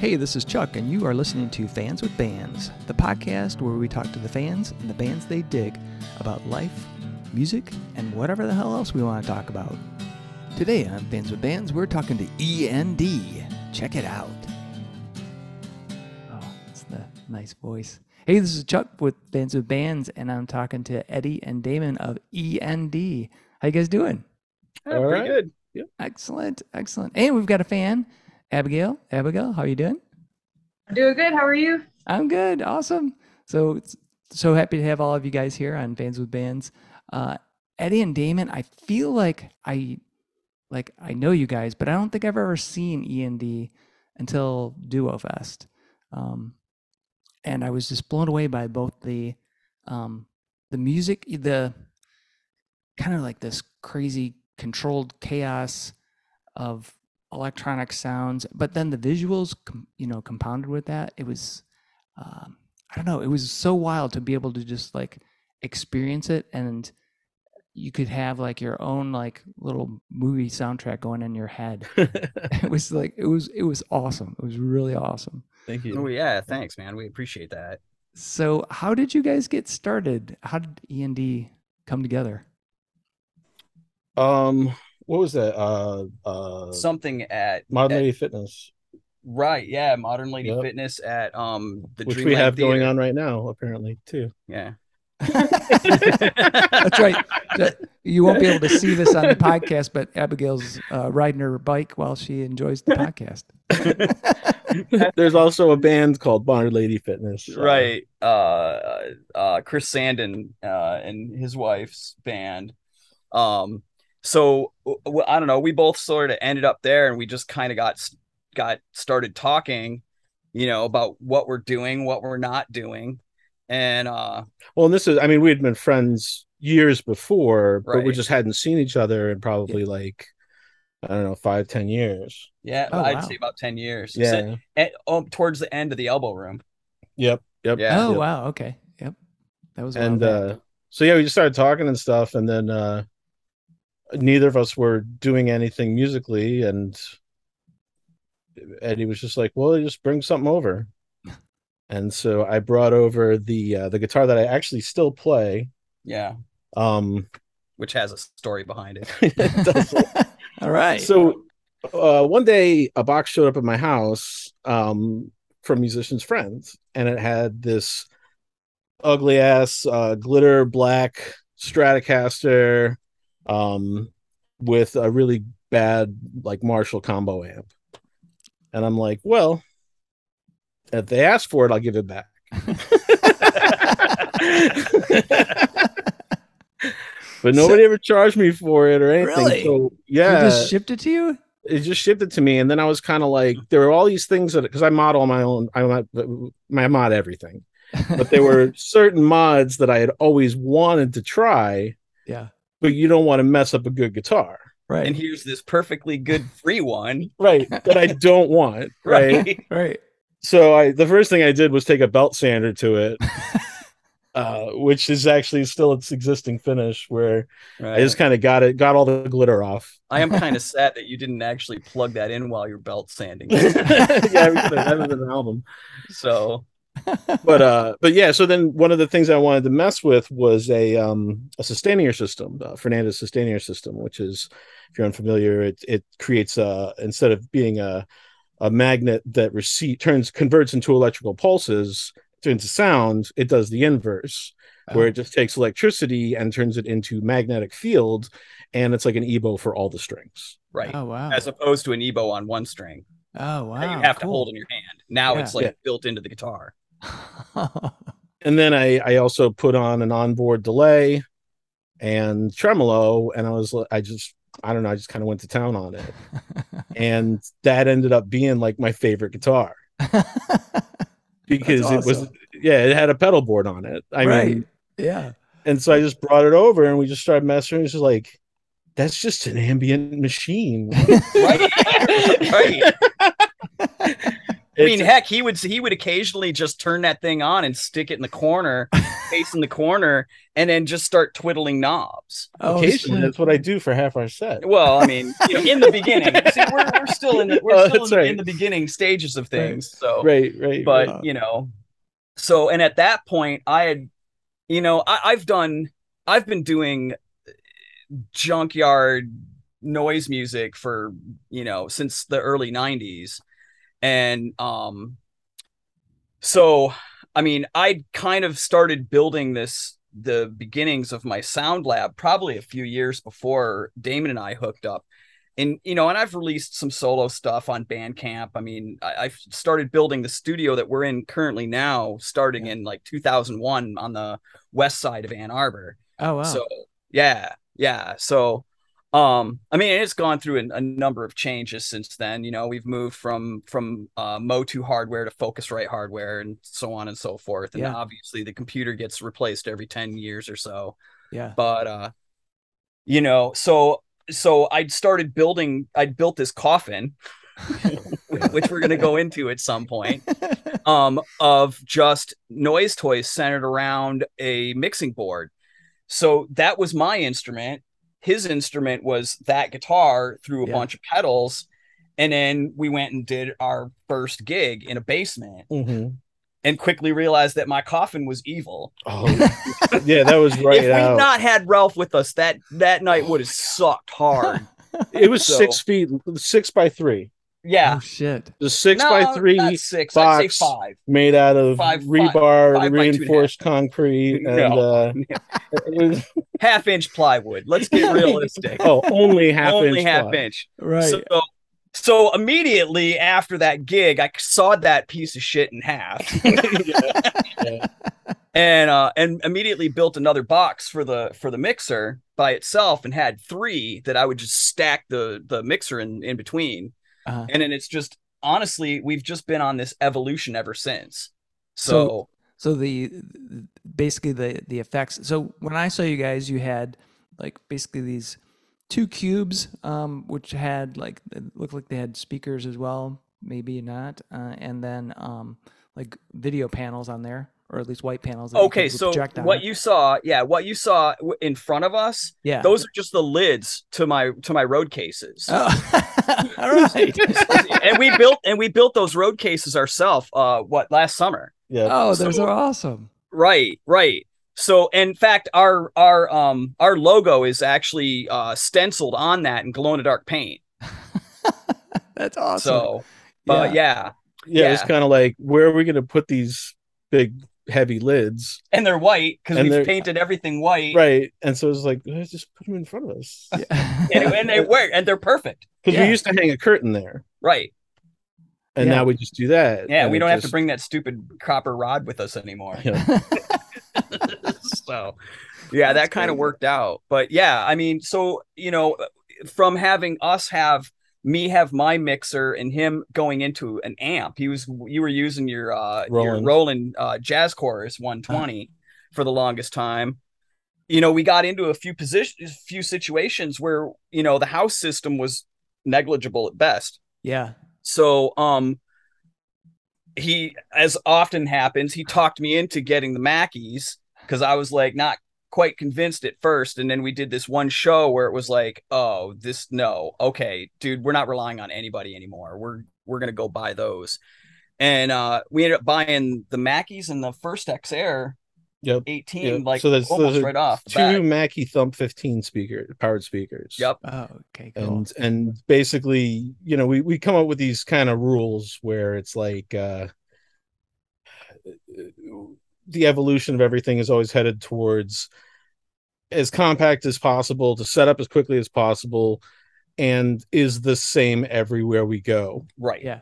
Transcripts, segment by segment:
Hey, this is Chuck, and you are listening to Fans with Bands, the podcast where we talk to the fans and the bands they dig about life, music, and whatever the hell else we want to talk about. Today on Fans with Bands, we're talking to END. Check it out. Oh, it's the nice voice. Hey, this is Chuck with Fans with Bands, and I'm talking to Eddie and Damon of END. How you guys doing? Yeah, pretty right. good. Excellent, excellent. And we've got a fan, Abigail. Abigail, how are you doing? I'm doing good. How are you? I'm good. Awesome. So so happy to have all of you guys here on Fans with Bands. Uh, Eddie and Damon, I feel like I like I know you guys, but I don't think I've ever seen E and D until Duo Fest. Um, and I was just blown away by both the um, the music, the kind of like this crazy controlled chaos of electronic sounds, but then the visuals, com- you know, compounded with that, it was, um, I don't know, it was so wild to be able to just like experience it, and you could have like your own like little movie soundtrack going in your head. it was like it was it was awesome. It was really awesome. Thank you. Oh yeah, thanks, man. We appreciate that. So, how did you guys get started? How did END come together? Um, what was that? Uh, uh, Something at Modern at- Lady Fitness, right, yeah, Modern Lady Yep. Fitness at um the which we Dreamland have going on right now, apparently too. Yeah. That's right. You won't be able to see this on the podcast, but Abigail's uh, riding her bike while she enjoys the podcast. There's also a band called Modern Lady Fitness. uh, right. Uh, uh, Chris Sandin uh, and his wife's band. Um, so w- w- I don't know. We both sort of ended up there, and we just kind of got got started talking, you know, about what we're doing, what we're not doing, and uh, Well, and this is, I mean, we had been friends years before, but we just hadn't seen each other in probably like, I don't know, five, ten years. yeah, Oh, I'd wow. say about ten years. So, Yeah. at, oh, towards the end of the elbow room. Yep. Yep. Yeah. Oh Yep. wow, okay, yep, that was a and uh so yeah we just started talking and stuff and then uh neither of us were doing anything musically and eddie was just like well just bring something over and so i brought over the uh, the guitar that i actually still play Yeah, um which has a story behind it. it does- All right. so uh one day a box showed up at my house um from musicians friends and it had this ugly ass uh glitter black stratocaster um with a really bad like marshall combo amp. And i'm like well if they ask for it i'll give it back. But nobody ever charged me for it or anything Really? so They yeah. just shipped it to you. it just shipped it to me and then i was kind of like there were all these things that because i mod all my own i mod my mod everything. But there were certain mods that i had always wanted to try yeah, but you don't want to mess up a good guitar right, and here's this perfectly good free one. right that i don't want right right. so i the first thing i did was take a belt sander to it uh which is actually still its existing finish where Right. i just kind of got it got all the glitter off I am kind of sad that you didn't actually plug that in while you're belt sanding. yeah we could have it in an album So but uh but yeah so then one of the things i wanted to mess with was a um a sustainer system uh, fernandes sustainer system which is if you're unfamiliar it it creates uh instead of being a a magnet that receive turns converts into electrical pulses turns to into sound it does the inverse where it just takes electricity and turns it into magnetic field and it's like an ebow for all the strings right. Oh wow. As opposed to an ebow on one string oh wow. that you have to hold in your hand. Now Yeah. it's like Yeah. built into the guitar. and then I I also put on an onboard delay and tremolo, and I was I just I don't know I just kind of went to town on it, and that ended up being like my favorite guitar because That's it was yeah it had a pedal board on it. I right. mean, yeah. and so I just brought it over and we just started messing. It's just like that's just an ambient machine. Right. right. I mean, heck, he would he would occasionally just turn that thing on and stick it in the corner face in the corner and then just start twiddling knobs. Oh, Occasionally, shit. that's what I do for half our set. Well, I mean, you know, in the beginning, See, we're, we're still in the we're Oh, still in the, right. in the beginning stages of things. So, Right, right. but right. you know, so and at that point, I had, you know, I, I've done, I've been doing junkyard noise music for you know since the early 90s and um so i mean i kind of started building this the beginnings of my sound lab probably a few years before damon and i hooked up and you know and i've released some solo stuff on bandcamp i mean I, i've started building the studio that we're in currently now starting in like 2001 on the west side of ann arbor Oh wow. so yeah, yeah. So um, I mean, it's gone through a, a number of changes since then. You know, we've moved from from uh, Motu hardware to Focusrite hardware, and so on and so forth. And Yeah. obviously, the computer gets replaced every ten years or so. yeah. But uh, you know, so so I'd started building. I'd built this coffin, which we're gonna go into at some point um, of just noise toys centered around a mixing board. So that was my instrument. His instrument was that guitar through a Yeah. bunch of pedals. And then we went and did our first gig in a basement Mhm. and quickly realized that my coffin was evil. Oh, yeah, that was right if we'd out. not had Ralph with us, that that night would have sucked hard. it was so- six feet, six by three. Yeah. Oh shit. The six No, by three not six. I'd box. say five. made out of Five- five- rebar, five by two and a reinforced concrete, and No. uh, it was, Half inch plywood. Let's get realistic. oh, only half Only inch. half ply. inch. Right. So, so immediately after that gig, I sawed that piece of shit in half Yeah. and uh and immediately built another box for the for the mixer by itself and had three that I would just stack the the mixer in in between. Uh-huh. And then it's just honestly, we've just been on this evolution ever since. So, So the basically the the effects. So when I saw you guys, you had like basically these two cubes, um, which had like it looked like they had speakers as well, maybe not, uh, and then um, like video panels on there, or at least white panels. that okay, so what you saw, yeah, what you saw in front of us, yeah those are just the lids to my to my road cases. Oh, all right. and we built and we built those road cases ourselves uh what last summer Yeah. oh, those So- are awesome. right right so in fact our our um our logo is actually uh stenciled on that in glow in the dark paint That's awesome. so but yeah. yeah, it's yeah. kind of like where are we going to put these big heavy lids? and they're white because And we've painted everything white Right, and so it's like let's just put them in front of us Yeah. and, and they work and they're perfect because Yeah. we used to hang a curtain there, right and Yeah. now we just do that. yeah we don't have to bring that stupid copper rod with us anymore Yeah. so yeah That's that kind of worked out but yeah i mean so you know from having us have me have my mixer and him going into an amp he was you were using your uh your Roland. roland uh jazz chorus 120 for the longest time you know we got into a few positions few situations where you know the house system was negligible at best yeah. so um he as often happens, he talked me into getting the Mackies because I was like not quite convinced at first. And then we did this one show where it was like, oh, this no, okay, dude, we're not relying on anybody anymore. We're we're gonna go buy those. And uh we ended up buying the Mackies and the first XR Yep. 18, Yep. like So that's- almost those right off. the two bat. Mackie Thump 15 speaker powered speakers. Yep. Oh, okay. Cool. and and basically you know we we come up with these kind of rules where it's like uh the evolution of everything is always headed towards as compact as possible to set up as quickly as possible and is the same everywhere we go Right. yeah.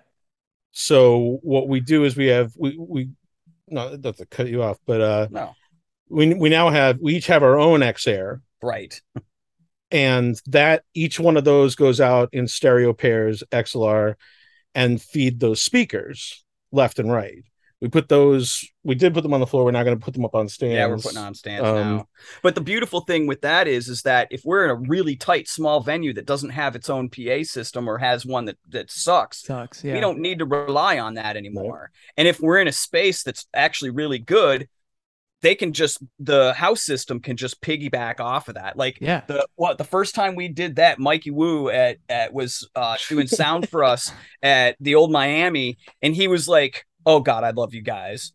so what we do is we have we we not not to cut you off but uh No. we we now have we each have our own xair Right. and that each one of those goes out in stereo pairs XLR and feed those speakers left and right. We put those we did put them on the floor. We're not going to put them up on stands. Yeah, we're putting on stands Um, now. But the beautiful thing with that is, is that if we're in a really tight, small venue that doesn't have its own PA system or has one that that sucks, Sucks. Yeah. we don't need to rely on that anymore. And if we're in a space that's actually really good, they can just the house system can just piggyback off of that. Like Yeah. the what the first time we did that, Mikey Wu at at was uh doing sound for us at the old Miami, and he was like, "Oh God, I love you guys."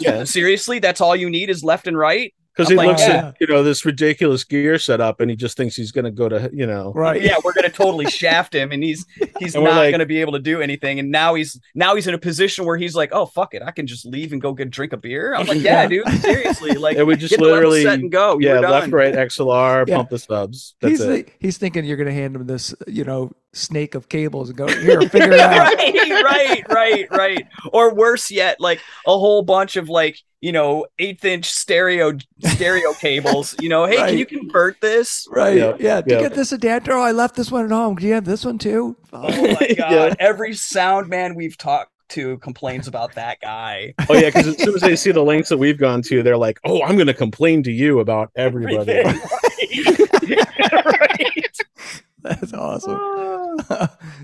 Yeah. Seriously, that's all you need is left and right. Because he like, looks yeah. at you know this ridiculous gear setup and he just thinks he's going to go to you know Right. Yeah, we're gonna totally shaft him, and he's he's And not like- gonna be able to do anything. And now he's now he's in a position where he's like, "Oh fuck it, I can just leave and go get drink a beer." I'm like, "Yeah, Yeah. dude, seriously, like." and we just get literally set and go. yeah You're left right XLR Yeah. pump the subs that's he's it thi- he's thinking you're gonna hand him this, you know, snake of cables and go here, figure it out. right, right, right, right. Or worse yet, like a whole bunch of like you know eighth inch stereo stereo cables. You know, hey, Right. can you convert this? Right. Yep, Yeah. To yep. get this adapter, oh, I left this one at home. Do you have this one too? Oh my god! Yeah. Every sound man we've talked to complains about that guy. oh yeah because as soon as they see the links that we've gone to they're like oh i'm going to complain to you about everybody Everything. right. That's awesome.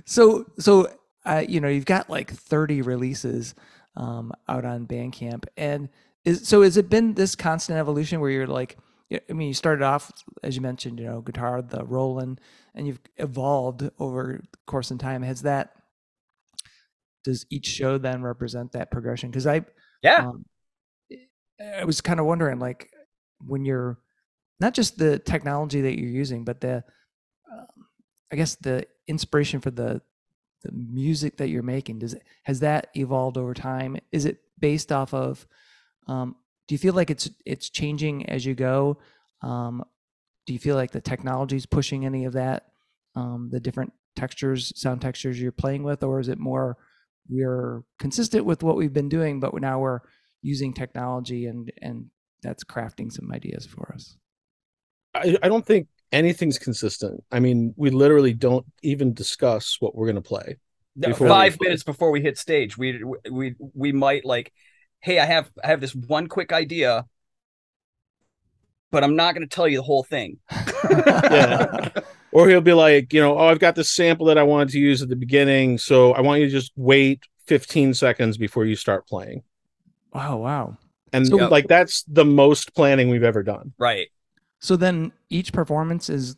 so so uh, you know you've got like 30 releases um, out on Bandcamp, and is so has it been this constant evolution where you're like, I mean, you started off as you mentioned, you know, guitar, the Roland, and you've evolved over the course in time. Has that does each show then represent that progression? Because I Yeah. um, I was kind of wondering, like, when you're not just the technology that you're using, but the, um, I guess the inspiration for the the music that you're making. Does it has that evolved over time? Is it based off of? Um, do you feel like it's it's changing as you go? Um, do you feel like the technology is pushing any of that? Um, the different textures, sound textures you're playing with, or is it more we're consistent with what we've been doing, but now we're using technology and and that's crafting some ideas for us. I, I don't think anything's consistent i mean we literally don't even discuss what we're going to play No, five minutes before we hit stage, we we we might like, hey, I have I have this one quick idea, but I'm not going to tell you the whole thing. Yeah. or he'll be like you know oh i've got this sample that i wanted to use at the beginning so i want you to just wait 15 seconds before you start playing Wow, wow. and So- like that's the most planning we've ever done Right. So then each performance is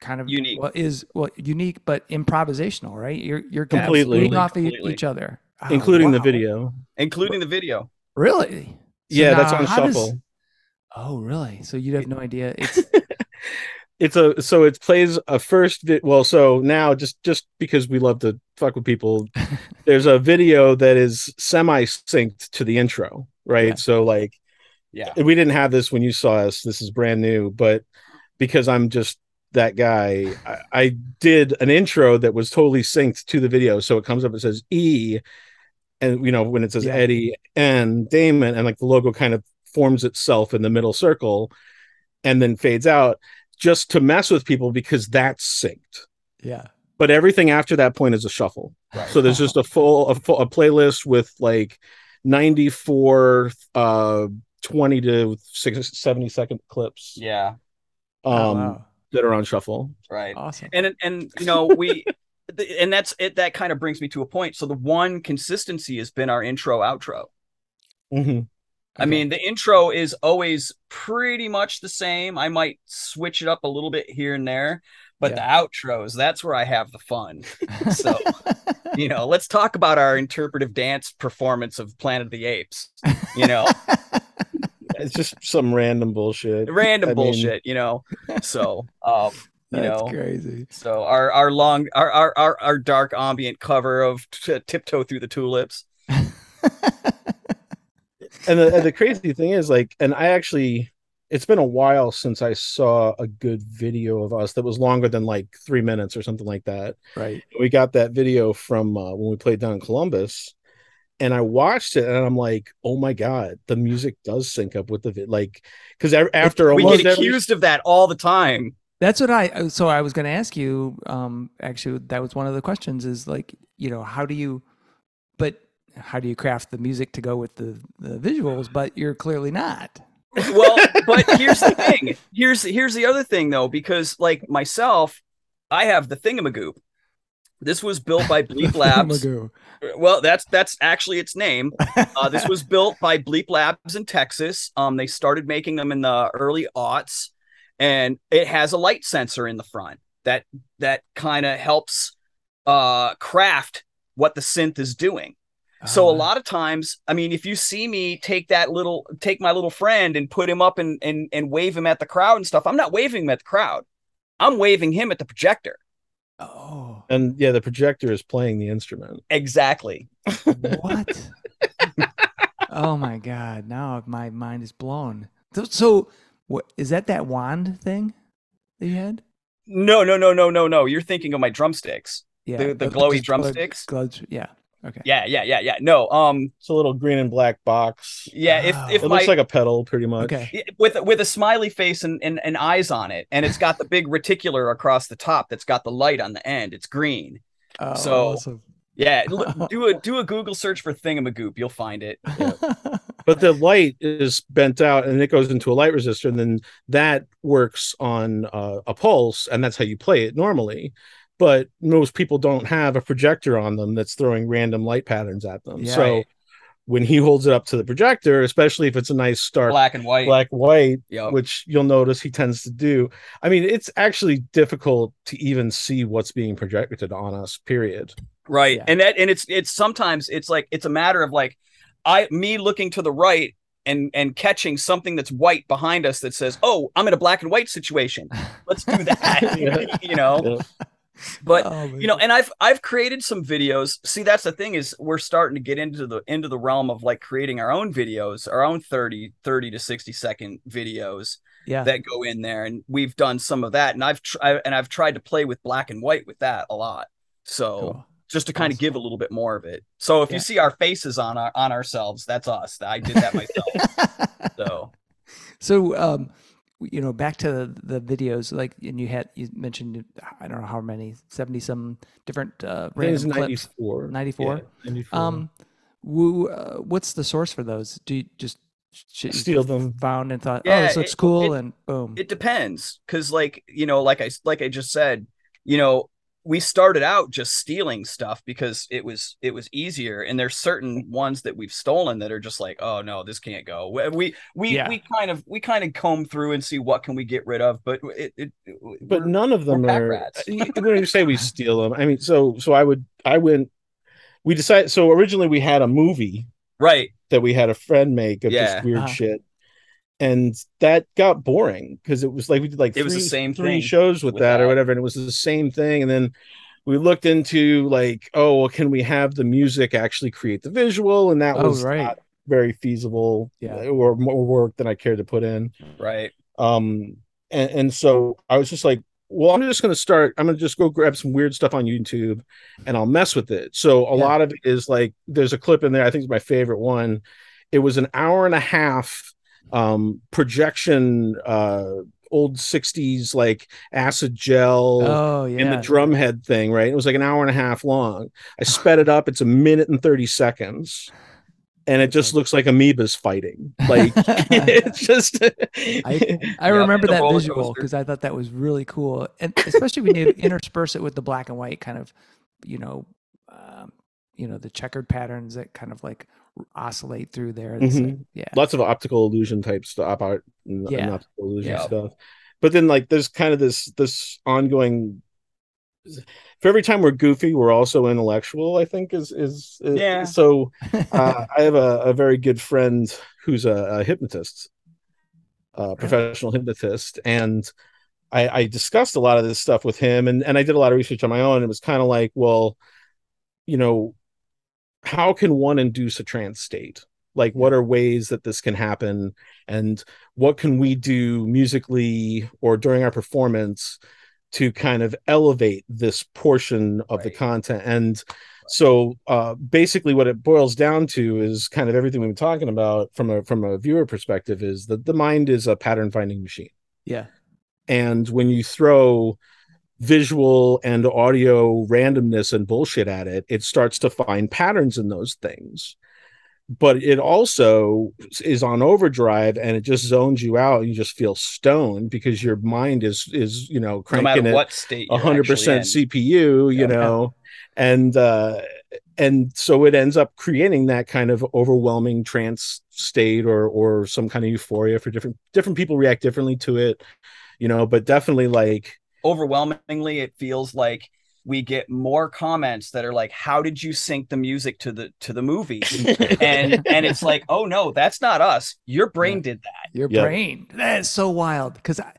kind of Unique. Well, is well unique but improvisational, right? You're you're kind Completely. off of Completely. each other, Oh, including the video Including the video. Really? So yeah that's on how does- shuffle oh, really? So you'd have no idea. It's it's a so it plays a first vi- well so now just just because we love to fuck with people there's a video that is semi synced to the intro right Yeah. so like Yeah. we didn't have this when you saw us this is brand new but because i'm just that guy I, I did an intro that was totally synced to the video so it comes up it says e and you know when it says Yeah. eddie and damon and like the logo kind of forms itself in the middle circle and then fades out just to mess with people because that's synced yeah. but everything after that point is a shuffle Right. so there's just a full a, full, a playlist with like 94 uh 20 to 60, 70 second clips yeah. um Oh, wow. that are on shuffle Right. Awesome. and and you know we the- and that's it that kind of brings me to a point. So the one consistency has been our intro outro. Mhm. i mean the intro is always pretty much the same. I might switch it up a little bit here and there but the outros that's where i have the fun. So you know let's talk about our interpretive dance performance of planet of the apes you know? It's just some random bullshit. Random I mean, bullshit you know? So um you That's know crazy. So our our long our our our, our dark ambient cover of t- tiptoe through the tulips. and the, and the crazy thing is like and i actually it's been a while since i saw a good video of us that was longer than like three minutes or something like that Right. we got that video from uh, when we played down in Columbus, and I watched it, and I'm like, "Oh my god, the music does sync up with the vid." Like, because after we almost get every- accused of that all the time. That's what I. uh, So I was going to ask you. Um, actually, that was one of the questions. Is like, you know, how do you, but how do you craft the music to go with the the visuals? But you're clearly not. Well, but here's the thing. Here's here's the other thing though, because like myself, I have the thingamagoop. This was built by Bleep Labs. Well, that's that's actually its name. Uh, this was built by Bleep Labs in Texas. Um, they started making them in the early aughts, and it has a light sensor in the front that that kind of helps uh, craft what the synth is doing. So a Oh, lot of times, I mean, if you see me take that little, take my little friend and put him up and and and wave him at the crowd and stuff, I'm not waving him at the crowd. I'm waving him at the projector. Oh, And yeah, the projector is playing the instrument. Exactly. what? oh my god! Now my mind is blown. So, so what is that? That wand thing that you had? No, no, no, no, no, no. You're thinking of my drumsticks. Yeah, The- the glowy just glowed- drumsticks? glowed- yeah. Okay. Yeah, yeah, yeah, yeah. No, um, It's a little green and black box. yeah. If if It my looks like a pedal, pretty much. Okay. with with a smiley face and, and and eyes on it, and it's got the big reticular across the top that's got the light on the end. It's green. Oh, So- awesome. Yeah, do a do a Google search for Thingamagoop. You'll find it. But the light is bent out and it goes into a light resistor, and then that works on uh, a pulse, and that's how you play it normally. But most people don't have a projector on them that's throwing random light patterns at them. Yeah. So Right. when he holds it up to the projector, especially if it's a nice stark Black and white. black white, Yep. which you'll notice he tends to do. I mean, it's actually difficult to even see what's being projected on us. Period. right Yeah. and that and it's it's sometimes it's like it's a matter of like i me looking to the right and and catching something that's white behind us that says oh i'm in a black and white situation let's do that Yeah. you know Yeah. but Oh, you know and i've i've created some videos see that's the thing is we're starting to get into the into the realm of like creating our own videos our own 30 30 to 60 second videos yeah. that go in there and we've done some of that and i've tr- I, and i've tried to play with black and white with that a lot so Cool. Just to kind of give a little bit more of it. So if Yeah. you see our faces on our on ourselves, that's us. I did that myself. so so um you know back to the, the videos like and you had you mentioned i don't know how many 70 some different uh I think it's random clips 94. 94 Yeah, 94. um woo, uh, what's the source for those do you just Steal them. found and thought oh this looks it- cool it- and boom it depends because like you know like I like I just said, you know we started out just stealing stuff because it was it was easier and there's certain ones that we've stolen that are just like oh no this can't go we we we, Yeah. we kind of we kind of comb through and see what can we get rid of but it, it, it but none of them we're rats. when you say we steal them i mean so so i would i went we decided so originally we had a movie right that we had a friend make of Yeah. just weird Uh-huh. shit and that got boring because it was like we did like It was the same three thing shows with, with that, or whatever and it was the same thing and then we looked into like oh well can we have the music actually create the visual? And that oh was right. not very feasible Yeah. or more work than i cared to put in. Right. Um and, and so i was just like well i'm just going to start i'm going to just go grab some weird stuff on youtube and i'll mess with it. So a Yeah. lot of it is like there's a clip in there i think it's my favorite one. It was an hour and a half um projection uh old 60s like acid gel oh yeah in the drum head thing right? It was like an hour and a half long. I sped it up. It's a minute and 30 seconds. And it just looks like amoebas fighting. Like it's just I, I Yeah, remember that visual because I thought that was really cool, and especially when you intersperse it with the black and white kind of, you know, um, you know, the checkered patterns that kind of like oscillate through there. It's like- yeah, lots of optical illusion type stuff art and, and Yeah. optical illusion Yeah. stuff but then like there's kind of this this ongoing for every time we're goofy we're also intellectual i think is is, is Yeah. so uh, i have a, a very good friend who's a, a hypnotist a professional hypnotist and I, I discussed a lot of this stuff with him and, and i did a lot of research on my own it was kind of like well you know how can one induce a trance state? Like what are ways that this can happen? And what can we do musically or during our performance to kind of elevate this portion of the content? And so uh, basically what it boils down to is kind of everything we've been talking about from a from a viewer perspective is that the mind is a pattern finding machine. Yeah, and when you throw visual and audio randomness and bullshit at it it starts to find patterns in those things but it also is on overdrive and it just zones you out and you just feel stoned because your mind is is you know cranking it what state hundred percent. CPU, you Yeah. know, and uh and so it ends up creating that kind of overwhelming trance state or or some kind of euphoria for different different people react differently to it you know but definitely like overwhelmingly it feels like we get more comments that are like how did you sync the music to the to the movie and and it's like oh no that's not us your brain Yeah. did that Your Yeah. brain. That is so wild. Because I,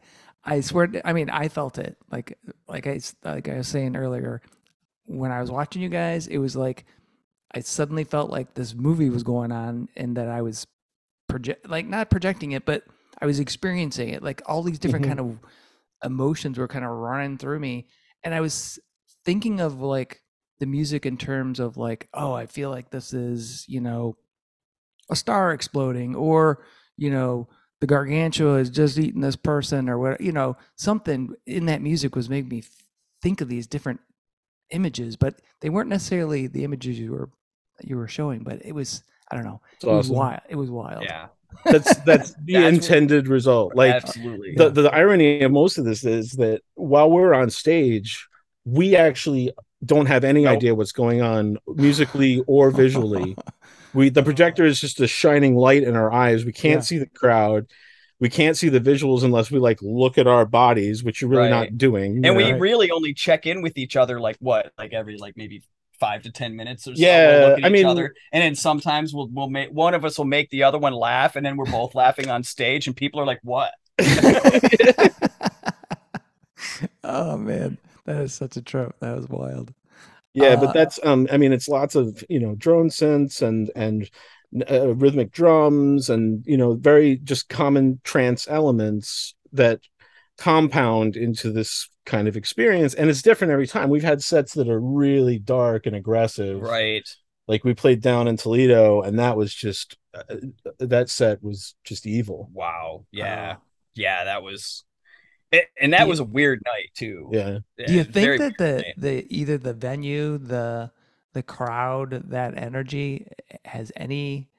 I swear, I mean, I felt it. Like, like I, s- like I was saying earlier, when I was watching you guys, it was like I suddenly felt like this movie was going on, and that I was project, like not projecting it, but I was experiencing it. Like all these different Mhm. kind of emotions were kind of running through me, and I was thinking of like the music in terms of like, oh, I feel like this is, you know, a star exploding, or you know, the gargantua is just eating this person, or what, you know, something in that music was making me think of these different images, but they weren't necessarily the images you were you were showing, but it was I don't know, it was awesome wild. It was wild. yeah that's that's the That's what- intended result like absolutely the, the irony of most of this is that while we're on stage we actually don't have any Nope. idea what's going on musically or visually we the projector is just a shining light in our eyes we can't Yeah. see the crowd we can't see the visuals unless we like look at our bodies which you're really Right. not doing you and we know? Right. really only check in with each other like what like every like maybe five to ten minutes or so Yeah, we'll look at I each mean- other and then sometimes we'll we'll make one of us will make the other one laugh and then we're both laughing on stage and people are like what oh man, that is such a trope. That was wild. yeah Uh, but that's um i mean it's lots of you know drone synths and and uh, rhythmic drums and you know very just common trance elements that compound into this kind of experience and it's different every time. We've had sets that are really dark and aggressive. Right. Like we played down in toledo and that was just uh, uh that set was just evil. Wow. Yeah. Oh. yeah that was it, and that Do you- was a weird night too. Yeah. Do you Yeah, very think that the night. the either the venue, the the crowd, that energy eh, has any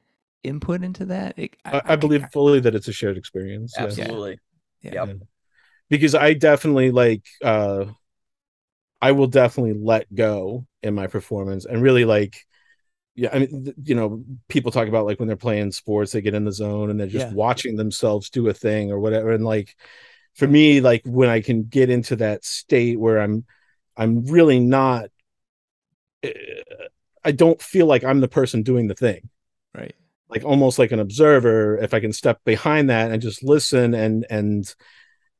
input into that? It, I, I believe fully that it's a shared experience absolutely. Yeah. Yep. Because I definitely like uh I will definitely let go in my performance and really like yeah I mean you know people talk about like when they're playing sports they get in the zone and they're just Yeah. watching themselves do a thing or whatever and like for me like when I can get into that state where I'm I'm really not uh, I don't feel like I'm the person doing the thing right. like almost like an observer if i can step behind that and just listen and and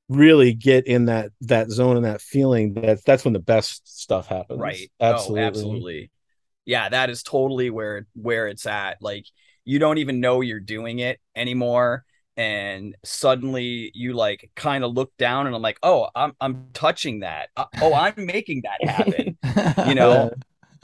really get in that that zone and that feeling that that's when the best stuff happens. Right. Absolutely oh, absolutely. yeah that is totally where where it's at. Like you don't even know you're doing it anymore and suddenly you like kind of look down and i'm like oh i'm i'm touching that. Uh, oh i'm making that happen. You know?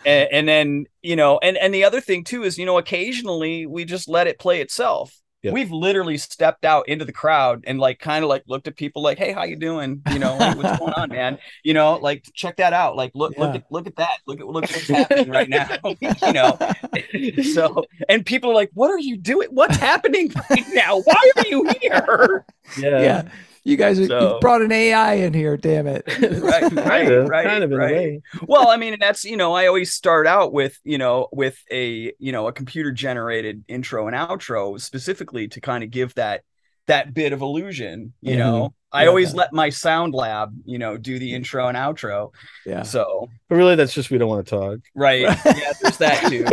And, and then you know and and the other thing too is you know occasionally we just let it play itself Yeah. we've literally stepped out into the crowd and like kind of like looked at people like hey how you doing? You know like, what's going on man? You know like check that out. Like look look at look at that. Look at look at what's happening right now. You know? So and people are like what are you doing? What's happening right now? Why are you here? Yeah, yeah. You guys you So- brought an AI in here, damn it. right kind right of right kind of in right. a way well i mean and that's you know i always start out with you know with a you know a computer generated intro and outro specifically to kind of give that that bit of illusion you Mhm. know i Yeah. always let my sound lab you know do the intro and outro Yeah. so but really that's just we don't want to talk right yeah there's that too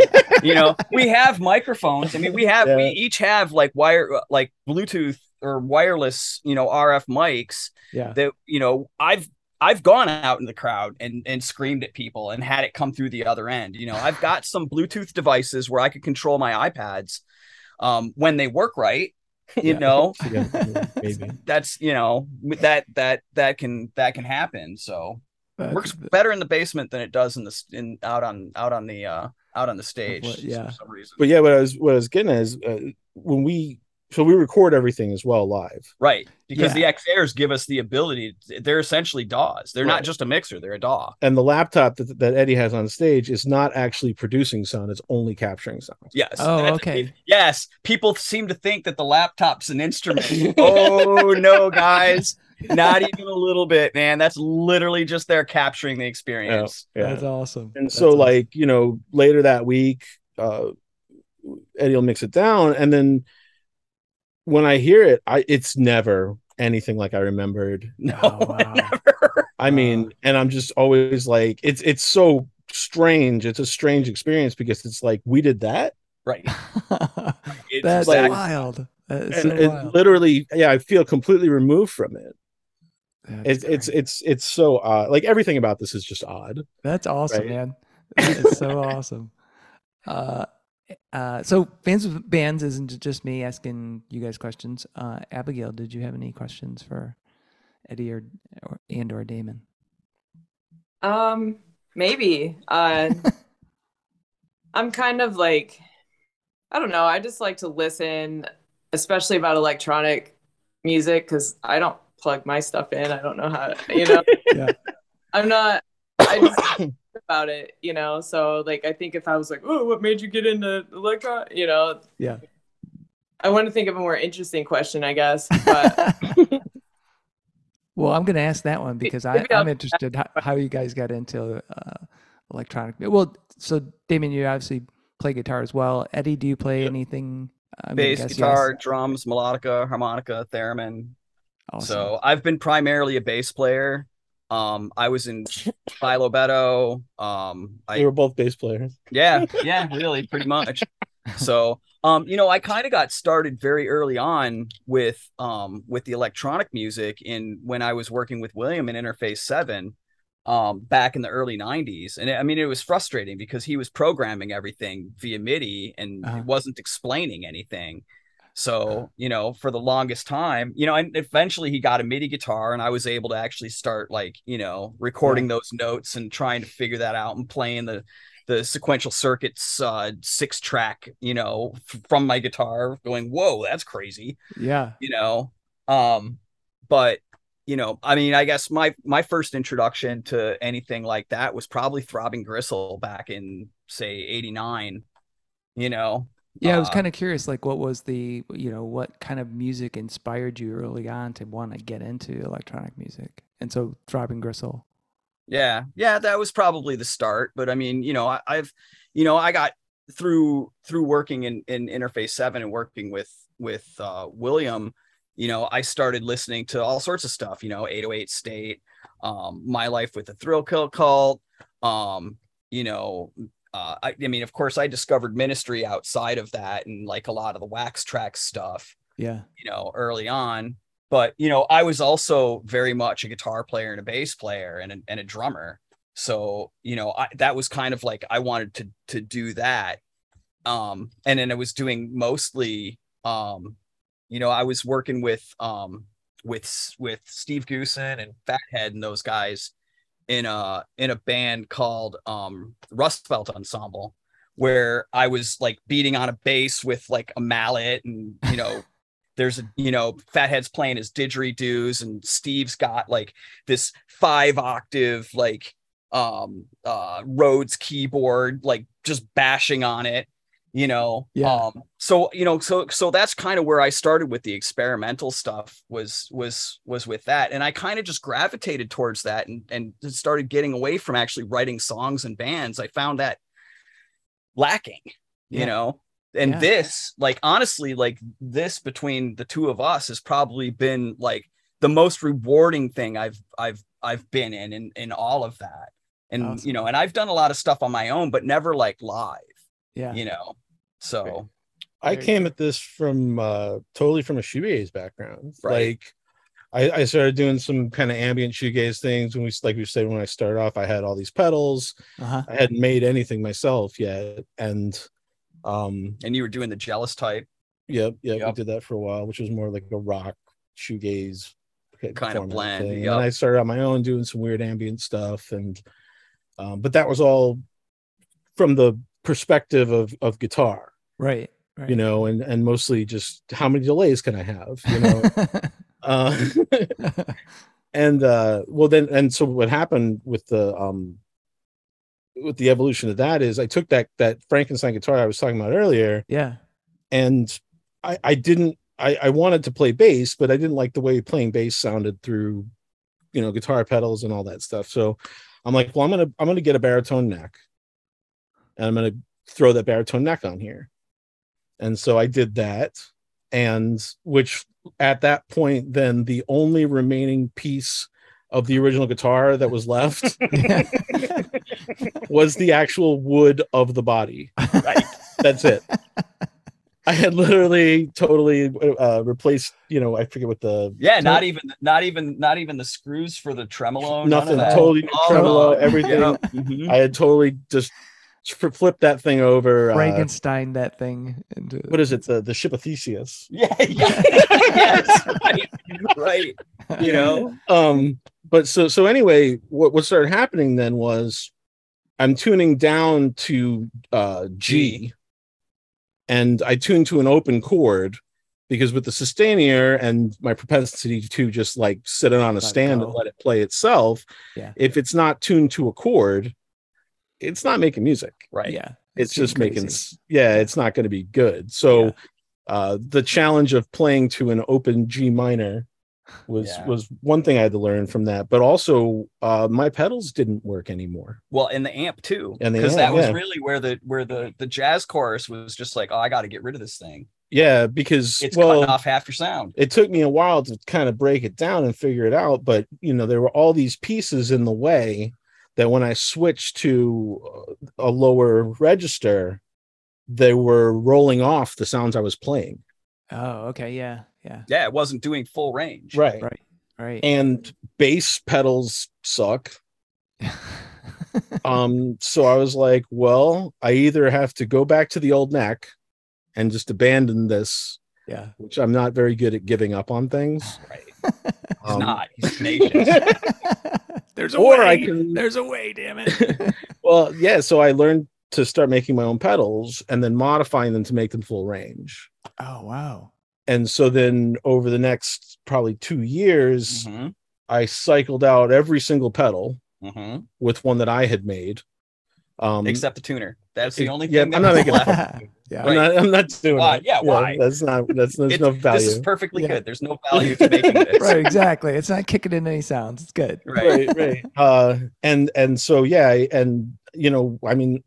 you know we have microphones i mean we have we each have like wire like bluetooth or wireless you know rf mics Yeah. that you know i've i've gone out in the crowd and and screamed at people and had it come through the other end you know i've got some bluetooth devices where i could control my ipads um when they work right you Yeah. know yeah, maybe that's you know that that that can that can happen so That's- works better in the basement than it does in the in out on out on the uh out on the stage what- yeah. for some reason but yeah what i was what i was getting at is uh, when we so we record everything as well live right because Yeah. the xairs give us the ability they're essentially daws they're Right. not just a mixer they're a daw and the laptop that, that eddie has on stage is not actually producing sound it's only capturing sound Yes. Oh, that's- okay. Yes. People seem to think that the laptop's an instrument. oh no, guys. not even a little bit, man. That's literally just there capturing the experience. yeah. That's awesome. and That's so awesome. like you know later that week uh eddie will mix it down and then when i hear it i it's never anything like i remembered No, Oh, wow. never. i mean and i'm just always like it's it's so strange it's a strange experience because it's like we did that Right. It's That's exact- wild. That is and so it wild. literally yeah i feel completely removed from it it's it's it's it's so odd like everything about this is just odd That's awesome, right? man. That is so awesome. Uh, uh, so fans of bands isn't just me asking you guys questions. Uh, Abigail, did you have any questions for Eddie or, or and or Damon? Um, maybe. Uh, I'm kind of like, I don't know. I just like to listen, especially about electronic music, because I don't plug my stuff in. I don't know how, you know. Yeah. I'm not. I just about it, you know. So like, I think if I was like, "Oh, what made you get into electron?" You know, Yeah. I want to think of a more interesting question, I guess. But well, I'm going to ask that one because I, Maybe I'll- I'm interested how, how you guys got into uh, electronic. Well, so Damon, you obviously play guitar as well. Eddie, do you play Yep. anything? I'm gonna Bass, yes. guitar, drums, melodica, harmonica, theremin. Awesome. So I've been primarily a bass player. Um, I was in Philo Beto. Um, we I were both bass players yeah, yeah, really, pretty much. So, um, you know, I kind of got started very early on with um with the electronic music in when I was working with William in Interface Seven, um, back in the early '90s, and I mean, it was frustrating because he was programming everything via MIDI and Uh-huh. he wasn't explaining anything. So, you know, for the longest time, you know, and eventually he got a MIDI guitar and I was able to actually start like, you know, recording those notes and trying to figure that out and playing the the sequential circuits uh Six-Trak, you know, f- from my guitar going, "Whoa, that's crazy." yeah. You know. Um but you know, I mean, I guess my my first introduction to anything like that was probably Throbbing Gristle back in say 89, you know. Yeah, I was Uh, kind of curious, like, what was the, you know, what kind of music inspired you early on to want to get into electronic music? And so, Throbbing Gristle. Yeah, yeah, that was probably the start. But I mean, you know, I, I've, you know, I got through through working in in Interface Seven and working with with uh, William. You know, I started listening to all sorts of stuff. You know, 808 State, um, My Life with the Thrill Kill Cult. Um, you know, uh, I, I mean, of course, I discovered Ministry outside of that and like a lot of the Wax Trax stuff Yeah. you know, early on. But you know, I was also very much a guitar player and a bass player and a, and a drummer. So you know, I, that was kind of like I wanted to to do that. Um, and then I was doing mostly, um, you know, I was working with um with with Steve Goosen and Fathead and those guys in a in a band called um Rust Belt Ensemble where I was like beating on a bass with like a mallet and you know there's a you know fathead's playing his didgeridoos and steve's got like this five octave like um uh rhodes keyboard like just bashing on it you know Yeah. um so you know so so that's kind of where i started with the experimental stuff was was was with that and i kind of just gravitated towards that and and started getting away from actually writing songs and bands i found that lacking Yeah. you know and Yeah. this like honestly like this between the two of us has probably been like the most rewarding thing i've i've i've been in in, in all of that and Awesome. you know and i've done a lot of stuff on my own but never like live Yeah. you know so I came at this from uh totally from a shoegaze background. Right. Like I, I started doing some kind of ambient shoegaze things when we like we said when I started off, I had all these pedals. Uh-huh. I hadn't made anything myself yet. And um and you were doing the jealous type yep, yeah, we did that for a while, which was more like a rock shoegaze Kind of format blend, thing. yep. And I started on my own doing some weird ambient stuff and um, but that was all from the perspective of of guitar, Right. Right. you know, and and mostly just how many delays can I have, you know. uh and uh well then and so what happened with the um with the evolution of that is i took that that frankenstein guitar i was talking about earlier yeah. and i i didn't I, I wanted to play bass, but I didn't like the way playing bass sounded through, you know, guitar pedals and all that stuff. So I'm like, well, I'm gonna I'm gonna get a baritone neck, and I'm gonna throw that baritone neck on here. And so I did that, and which at that point, then the only remaining piece of the original guitar that was left was the actual wood of the body. Right. That's it. I had literally totally uh, replaced, you know, I forget what the Yeah, not even not even not even the screws for the tremolo. none of nothing, totally Oh, tremolo, everything. Yeah. Mhm. I had totally just f- flipped that thing over. Uh, Frankenstein that thing into what is it? The the ship of Theseus. Yeah, yeah. yes, right, right. You know, um but so so anyway what what started happening then was i'm tuning down to uh g G. and i tuned to an open chord because with the sustainer and my propensity to just like sit it on a Let it stand and let it play itself Yeah. if it's not tuned to a chord it's not making music right? Yeah. it's seemed just making crazy. yeah it's not going to be good so Yeah. uh the challenge of playing to an open g minor was Yeah. was one thing i had to learn from that but also uh my pedals didn't work anymore Well, and the amp too, And because that was yeah. really where the where the the jazz chorus was just like, oh, I got to get rid of this thing. yeah because It's well cutting off half your sound. it took me a while to kind of break it down and figure it out but you know there were all these pieces in the way that when i switched to uh, a lower register they were rolling off the sounds i was playing Oh, okay. Yeah. Yeah. Yeah, it wasn't doing full range. right Right. Right. and bass pedals suck um so i was like well i either have to go back to the old neck and just abandon this yeah. which i'm not very good at giving up on things Right. He's Um, not. He's tenacious. There's a Or way. I can- There's a way. Damn it. well yeah so i learned to start making my own pedals and then modifying them to make them full range oh wow. and so then over the next probably two years Mhm, i cycled out every single pedal mhm. with one that i had made um Except the tuner. That's the it- only yeah, thing. I'm not was making left. yeah. I'm not, I'm not doing Why? it. Yeah, why? That's not that's there's It's- no value. This is perfectly Yeah. good. There's no value to making this. right. Exactly. It's not kicking in any sounds. It's good. Right. right right uh and and so yeah and you know i mean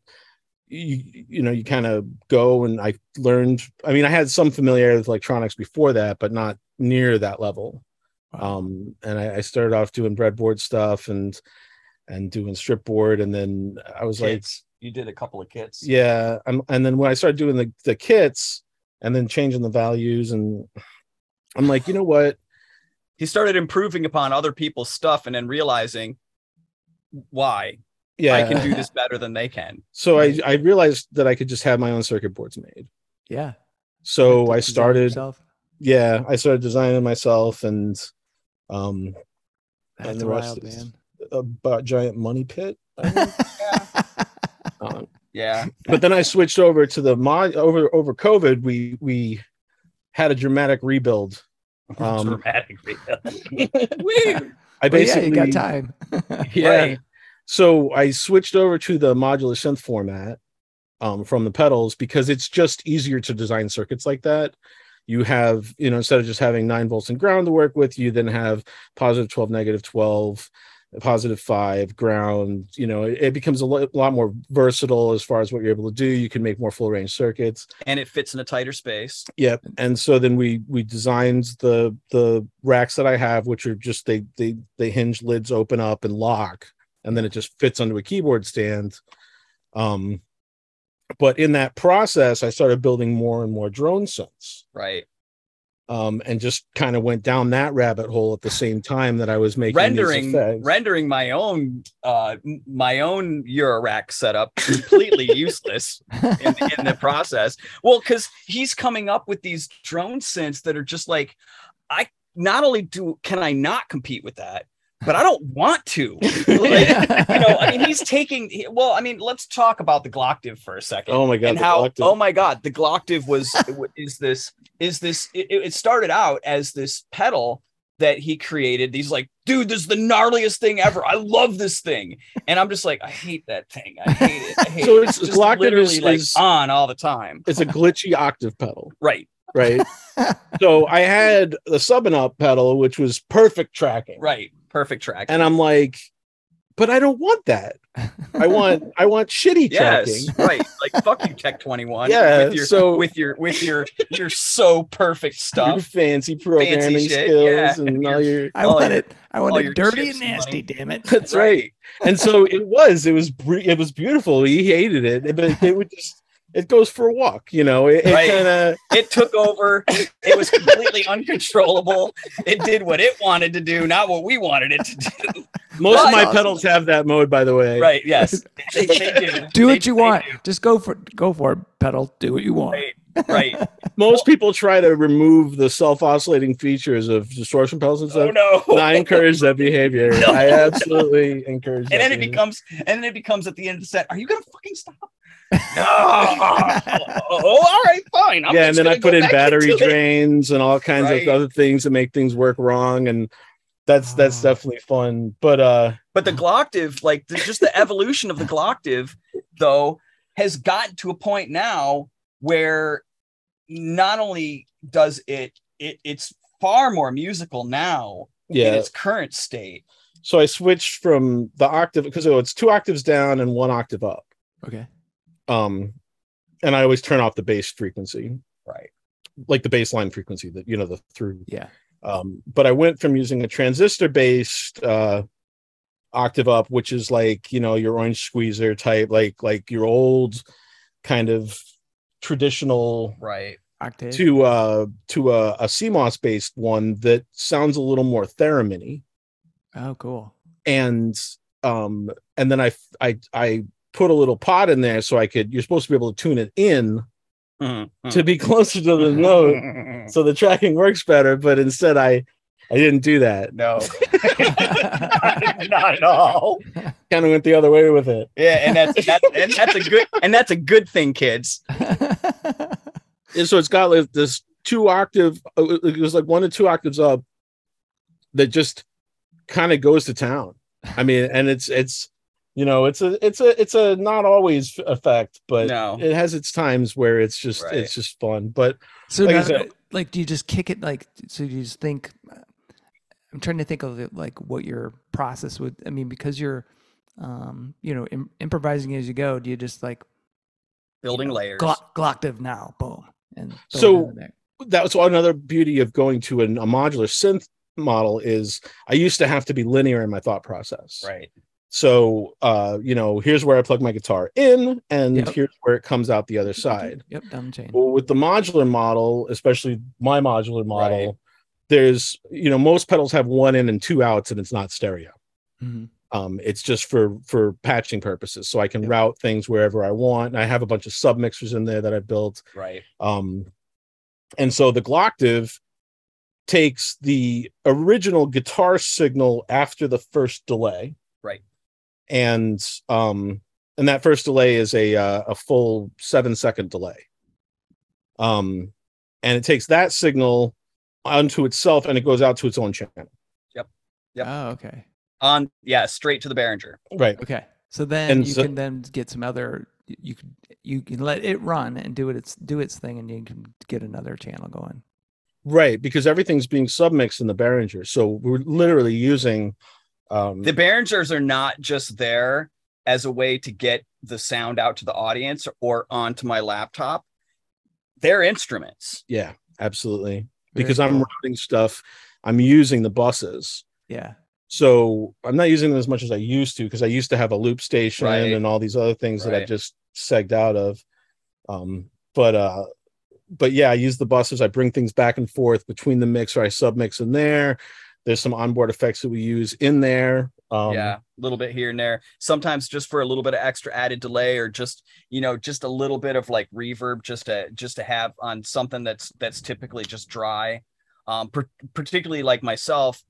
you, you know you kind of go and i learned i mean i had some familiarity with electronics before that but not near that level Wow. um and I, I started off doing breadboard stuff and and doing strip board and then i was like Kits. You did a couple of kits. yeah and, and then when i started doing the, the kits and then changing the values and i'm like you know what He started improving upon other people's stuff and then realizing why yeah I can do this better than they can. so i i realized that i could just have my own circuit boards made yeah. so i started yourself. yeah i started designing myself and um That's the rest wild, is- man. a bu- giant money pit I think. Um, Yeah. but then i switched over to the mod over over covid we we had a dramatic rebuild um Dramatic. Rebuild. I Well, yeah, basically you got time. yeah Right. so i switched over to the modular synth format um, from the pedals because it's just easier to design circuits like that you have you know instead of just having 9 volts and ground to work with you then have positive 12 negative 12 positive 5 ground you know it, it becomes a lo- lot more versatile as far as what you're able to do you can make more full range circuits And it fits in a tighter space. Yep. And so then we we designed the the racks that I have, which are just they they they hinge lids open up and lock, and then it just fits onto a keyboard stand. Um, but in that process, I started building more and more drone synths. Right. Um, and just kind of went down that rabbit hole at the same time that I was making rendering rendering my own uh my own Eurorack setup completely useless in, in the process. Well, because he's coming up with these drone synths that are just like, I not only do can I not compete with that, but I don't want to. Like, you know, I mean, he's taking. he- Well, I mean, let's talk about the Glockdiv for a second. oh my god, and how Collective- oh my god the glockdiv was is this is this it, it started out as this pedal that he created these like dude this is the gnarliest thing ever i love this thing and i'm just like i hate that thing i hate it i hate So it it's- it's Glockdiv literally is- like is- on all the time it's a glitchy octave pedal. right right? so I had the sub and up pedal, which was perfect tracking, Right. Perfect track. and I'm like, but I don't want that. I want I want shitty yes. tracking. Right. Like fuck you, Tech 21. Yeah, With your so- with your with your your so perfect stuff. Your stuff. fancy programming shit, skills yeah. and all your I all want your- it. I want it your dirty and and nasty. money. Damn it. That's right. And so it was. It was. It was beautiful. He hated it, but it would just. It goes for a walk, you know. It, it kind of. It took over. It was completely uncontrollable. It did what it wanted to do, not what we wanted it to do. Most of my awesome. pedals have that mode, by the way. Right. Yes. They, they do. Do They- what you they want. do. Just go for go for it, pedal. Do what you want. Right. Right. Most people try to remove the self-oscillating features of distortion pedals and Oh stuff. no. And I encourage that behavior. No. I absolutely encourage. and then that it becomes and then it becomes at the end of the set are you gonna fucking stop no oh, all right fine I'm yeah, and then I put in battery into it. drains and all kinds Right. of other things that make things work wrong, and that's that's Oh. definitely fun. But uh, but the glocktiv like the, just the evolution of the glocktiv though has gotten to a point now where not only does it it it's far more musical now in its current state so I switched from the octave because it's two octaves down and one octave up. Okay. Um, and I always turn off the bass frequency, right like the baseline frequency that you know the through. Yeah. Um, but I went from using a transistor based uh octave up, which is like you know your orange squeezer type, like like your old kind of traditional right Octave. to uh to a, a CMOS based one that sounds a little more theremin Oh, cool. and um and then I I I put a little pot in there so I could you're supposed to be able to tune it in Mhm, to be closer to the note so the tracking works better but instead I I didn't do that. No. Not at all. Kind of went the other way with it. Yeah, and that's that's and that's a good and that's a good thing, kids. and so it's got like this two octave uh, it was like one to two octaves up that just kind of goes to town. I mean and it's it's you know it's a it's a it's a not always effect but No. it has its times where it's just Right. it's just fun but so Like now, said- like, do you just kick it? Like, so you just think? I'm trying to think of it, like what your process would. I mean, because you're, um, you know, Im- improvising as you go. Do you just like Building layers. Glock, Glocktiv now, boom, and So- that was another beauty of going to an, a modular synth model is i used to have to be linear in my thought process Right. So uh you know here's where i plug my guitar in and Yep. here's where it comes out the other side Yep, down the chain. Well, with the modular model, especially my modular model, Right. there's you know most pedals have one in and two outs, and it's not stereo. Mhm. Um, it's just for for patching purposes, so I can Yeah. route things wherever I want. And I have a bunch of sub mixers in there that I built. Right. Um, and so the Glocktiv takes the original guitar signal after the first delay, Right. And um, and that first delay is a uh, a full seven second delay. Um, and it takes that signal onto itself, and it goes out to its own channel. Yep. Oh, okay. On yeah, straight to the Behringer. Right. Okay. So then And you so- can then get some other you can you can let it run and do it its do its thing and you can get another channel going. Right, because everything's being submixed in the Behringer. So we're literally using um The Behringers are not just there as a way to get the sound out to the audience or onto my laptop. They're instruments. yeah, absolutely. Very Because I'm cool. routing stuff, I'm using the buses. Yeah. So I'm not using them as much as I used to because I used to have a loop station Right. and all these other things that I just segged out of. Um, but uh but yeah, I use the buses. I bring things back and forth between the mixer. I submix in there. There's some onboard effects that we use in there. Um, yeah, a little bit here and there. Sometimes just for a little bit of extra added delay, or just you know, just a little bit of like reverb, just to just to have on something that's that's typically just dry. Um, per- particularly like myself,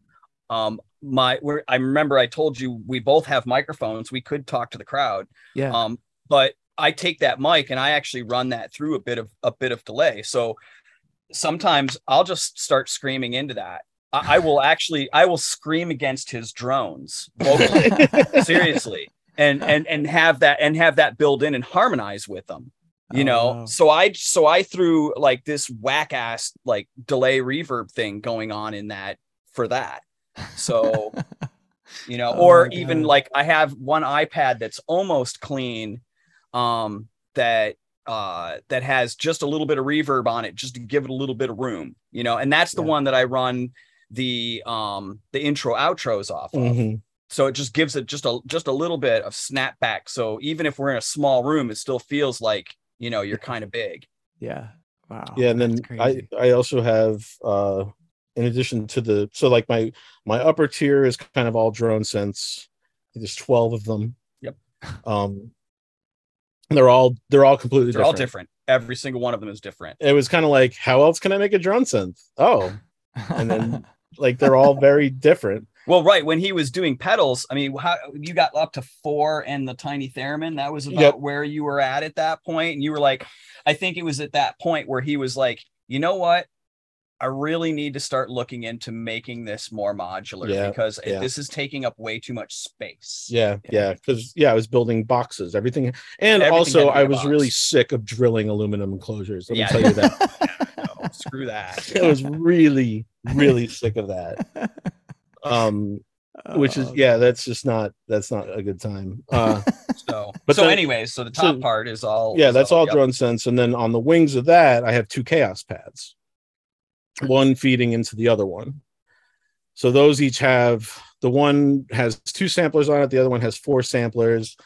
um, my where I remember I told you we both have microphones. We could talk to the crowd. Yeah. Um, but I take that mic and I actually run that through a bit of a bit of delay. So sometimes I'll just start screaming into that. I, I will actually I will scream against his drones vocally, seriously, and and and have that and have that build in and harmonize with them. you Oh, know wow. so i so i threw like this whack ass like delay reverb thing going on in that for that so you know Oh or even God. like i have one ipad that's almost clean um that uh that has just a little bit of reverb on it just to give it a little bit of room you know and that's the Yeah. one that i run the um the intro outros off of Mhm. so it just gives it just a just a little bit of snapback so even if we're in a small room it still feels like you know you're kind of big yeah. Wow. yeah and then i i also have uh in addition to the so like my my upper tier is kind of all drone sense there's 12 of them Yep. um they're all they're all completely they're different. all different every single one of them is different it was kind of like how else can i make a drone synth oh and then like they're all very different well right when he was doing pedals i mean how you got up to four and the tiny theremin that was about Yep. where you were at at that point and you were like i think it was at that point where he was like you know what I really need to start looking into making this more modular Yeah, because yeah. this is taking up way too much space. yeah Yeah. yeah because yeah i was building boxes everything and Everything also I to be i a was really sick of drilling aluminum enclosures let me Yeah. tell you that No, screw that. i was really really sick of that um which is Oh, yeah that's just not that's not a good time uh So, But so then- anyways, so the top so- part is all. yeah is that's all yep. drone sense and then on the wings of that i have two Kaoss Pads one feeding into the other one so those each have the one has two samplers on it the other one has four samplers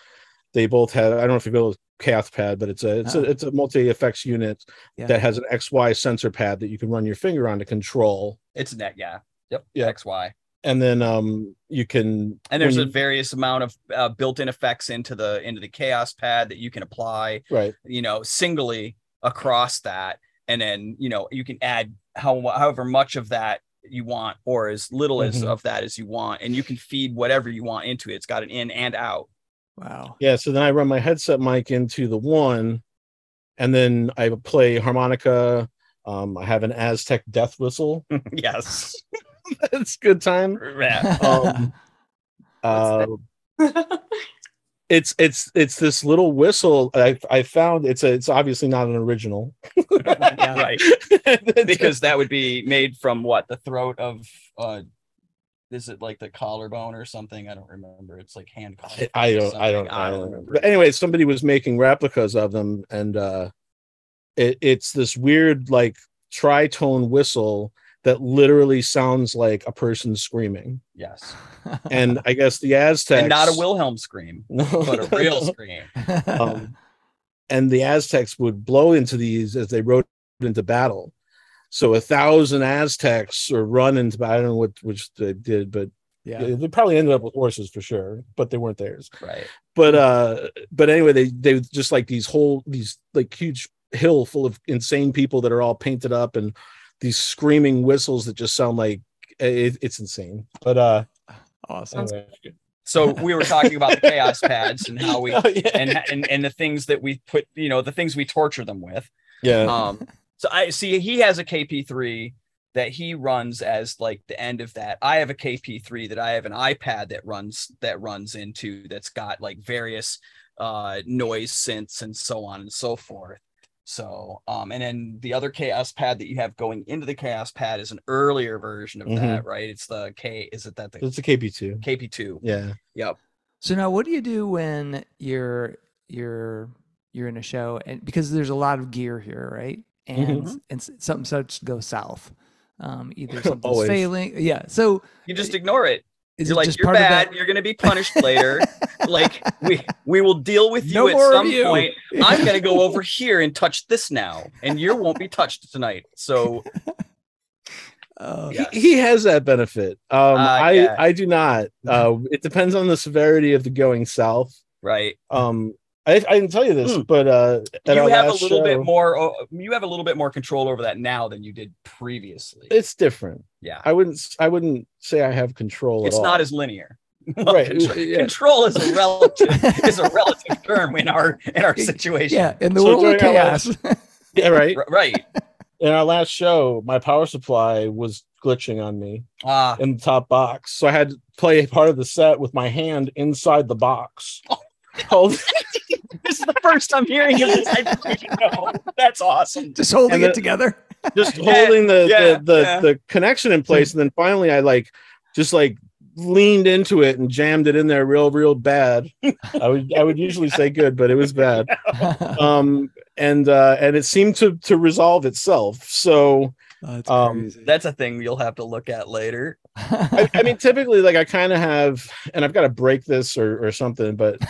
they both have i don't know if you built a Kaoss Pad but it's a it's Oh. a it's a multi effects unit Yeah. that has an xy sensor pad that you can run your finger on to control It's net, yeah. Yep. Yeah. XY. and then um you can And there's a you- various amount of uh, built-in effects into the into the Kaoss Pad that you can apply, right you know, singly across that, and then you know you can add how however much of that you want or as little as Mhm. of that as you want, and you can feed whatever you want into it. It's got an in and out. Wow. Yeah, so then I run my headset mic into the one, and then I play harmonica. Um, I have an Aztec death whistle. yes. That's good time. Yeah. Um, uh, it's it's it's this little whistle. I I found it's a it's obviously not an original. yeah, right. because that would be made from what the throat of uh is it like the collarbone or something? I don't remember. It's like hand I, I don't I don't i don't remember. But anyway, somebody was making replicas of them, and uh, it, it's this weird like tritone whistle that literally sounds like a person screaming. yes. And I guess the Aztecs and not a wilhelm scream but a real scream. Um, and the Aztecs would blow into these as they rode into battle. So a thousand Aztecs or run into I don't know what which they did, but yeah. they probably ended up with horses for sure, but they weren't theirs. right But uh, but anyway, they they just like these whole these like huge hill full of insane people that are all painted up and these screaming whistles that just sound like it, it's insane. But uh, Awesome. anyway. so we were talking about the chaos pads and how we Oh, yeah. and, and and the things that we put you know the things we torture them with yeah. um so i see he has a kp3 that he runs as like the end of that i have a kp3 that i have an ipad that runs that runs into that's got like various uh noise synths and so on and so forth so um and then the other Kaoss Pad that you have going into the Kaoss Pad is an earlier version of Mhm. that right it's the k is it that the it's a KP2. kp2 Yeah. yep So now, what do you do when you're you're you're in a show and because there's a lot of gear here, right? And Mhm. and something starts to go south. Um, either something's failing. Yeah. So you just ignore it. it is you're it like you're bad of you're gonna be punished later like we we will deal with you No at some you. point i'm gonna go over here and touch this now and you won't be touched tonight so Uh, Yeah. He, he has that benefit. Um, Uh, I yeah. I do not. Uh, it depends on the severity of the going south. right Um, I I didn't tell you this, Mm. but uh, at you our have a last little bit more oh, you have a little bit more control over that now than you did previously It's different. yeah I wouldn't. s- I wouldn't say I have control. it's at all. not as linear Right, control, yeah. control is a relative is a relative term in our in our situation yeah. In the So world of during our chaos. yeah right. R- right In our last show, my power supply was glitching on me ah in the top box, so I had to play part of the set with my hand inside the box. Hold- this is the first I'm hearing of this. I didn't know. That's awesome. Just holding And it together. just Yeah, holding the, yeah, the the yeah. the connection in place and then finally i like just like leaned into it and jammed it in there real real bad i would i would usually say good but it was bad um and uh and it seemed to to resolve itself so That's Um, crazy. That's a thing you'll have to look at later. I, I mean typically like i kind of have and i've got to break this or or something but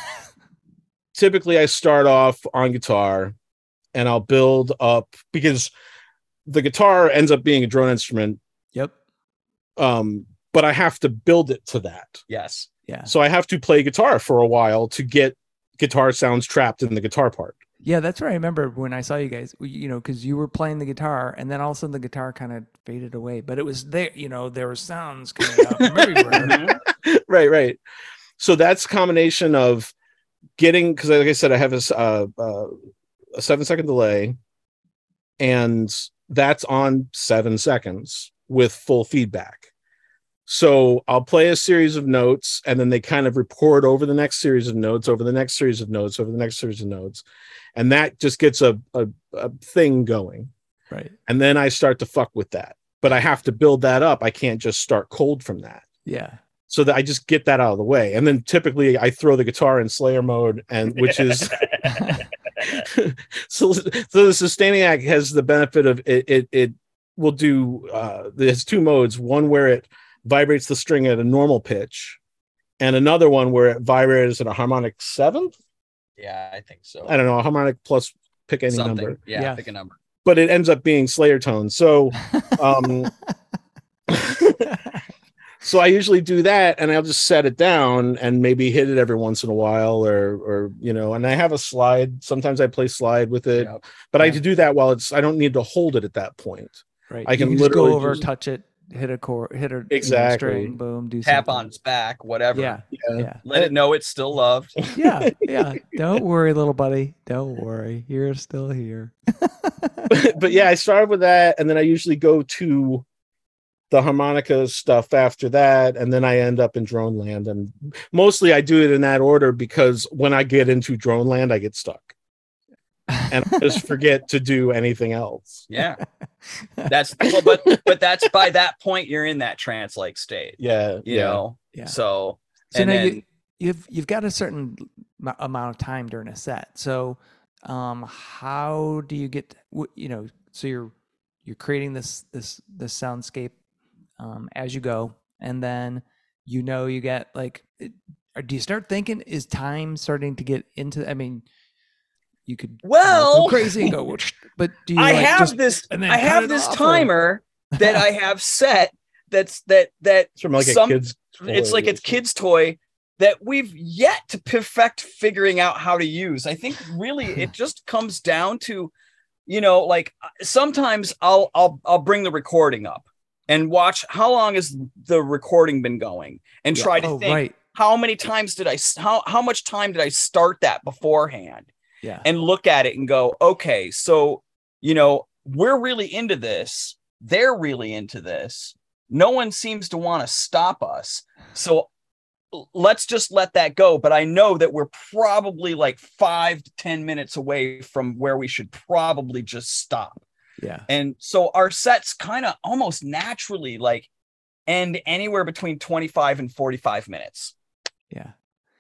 typically i start off on guitar and i'll build up because the guitar ends up being a drone instrument yep. um but i have to build it to that Yes. Yeah. so i have to play guitar for a while to get guitar sounds trapped in the guitar part Yeah, that's where I remember when I saw you guys, you know, because you were playing the guitar and then all of a sudden the guitar kind of faded away, but it was there, you know, there were sounds coming out everywhere. Right right so that's a combination of getting because like i said i have a, uh, uh, a seven second delay and that's on seven seconds with full feedback. So i'll play a series of notes and then they kind of report over the next series of notes over the next series of notes over the next series of notes and that just gets a, a, a thing going. Right. and then i start to fuck with that. But i have to build that up. I can't just start cold from that. Yeah. So that I just get that out of the way. And then typically I throw the guitar in Slayer mode, and which is so. So the sustaining act has the benefit of it. It, it will do. Uh, there's two modes. One where it vibrates the string at a normal pitch, and another one where it vibrates at a harmonic seventh. yeah, I think so. I don't know, a harmonic plus pick any Something. number, Yeah, Yeah. pick a number. but it ends up being Slayer tones. So um so I usually do that and I'll just set it down and maybe hit it every once in a while or or you know and I have a slide sometimes I play slide with it Yep. but I Yeah. to do that while it's I don't need to hold it at that point right. I You can just go over, just- touch it, hit a chord, hit a Exactly. string, boom, do Tap something. on its back, whatever. Yeah. Yeah. Yeah. Let it know it's still loved. Yeah. Yeah. Don't worry, little buddy. Don't worry. You're still here. but yeah I started with that and then I usually go to the harmonica stuff after that and then I end up in drone land and mostly I do it in that order because when I get into drone land I get stuck and I just forget to do anything else Yeah. That's well, but but that's by that point you're in that trance like state. yeah You yeah know. Yeah. So So and now then you, you've you've got a certain amount of time during a set. So, um, how do you get? You know, so you're you're creating this this this soundscape um, as you go, and then you know you get like, it- or do you start thinking is time starting to get into? I mean, you could you know, Well- go crazy and go, but do you? I like, have just- this and then I have this off, or- timer that I have set that's that that it's from like some- a kid's it's like or a kid's toy that we've yet to perfect figuring out how to use. I think really it just comes down to, you know, like uh, sometimes I'll I'll I'll bring the recording up and watch how long has the recording been going and Yeah. try to oh, think right. how many times did I how how much time did I start that beforehand Yeah. and look at it and go, okay, so you know, we're really into this. They're really into this. No one seems to want to stop us. So let's just let that go. But I know that we're probably like five to 10 minutes away from where we should probably just stop. Yeah. And so our sets kind of almost naturally like end anywhere between 25 and 45 minutes. Yeah,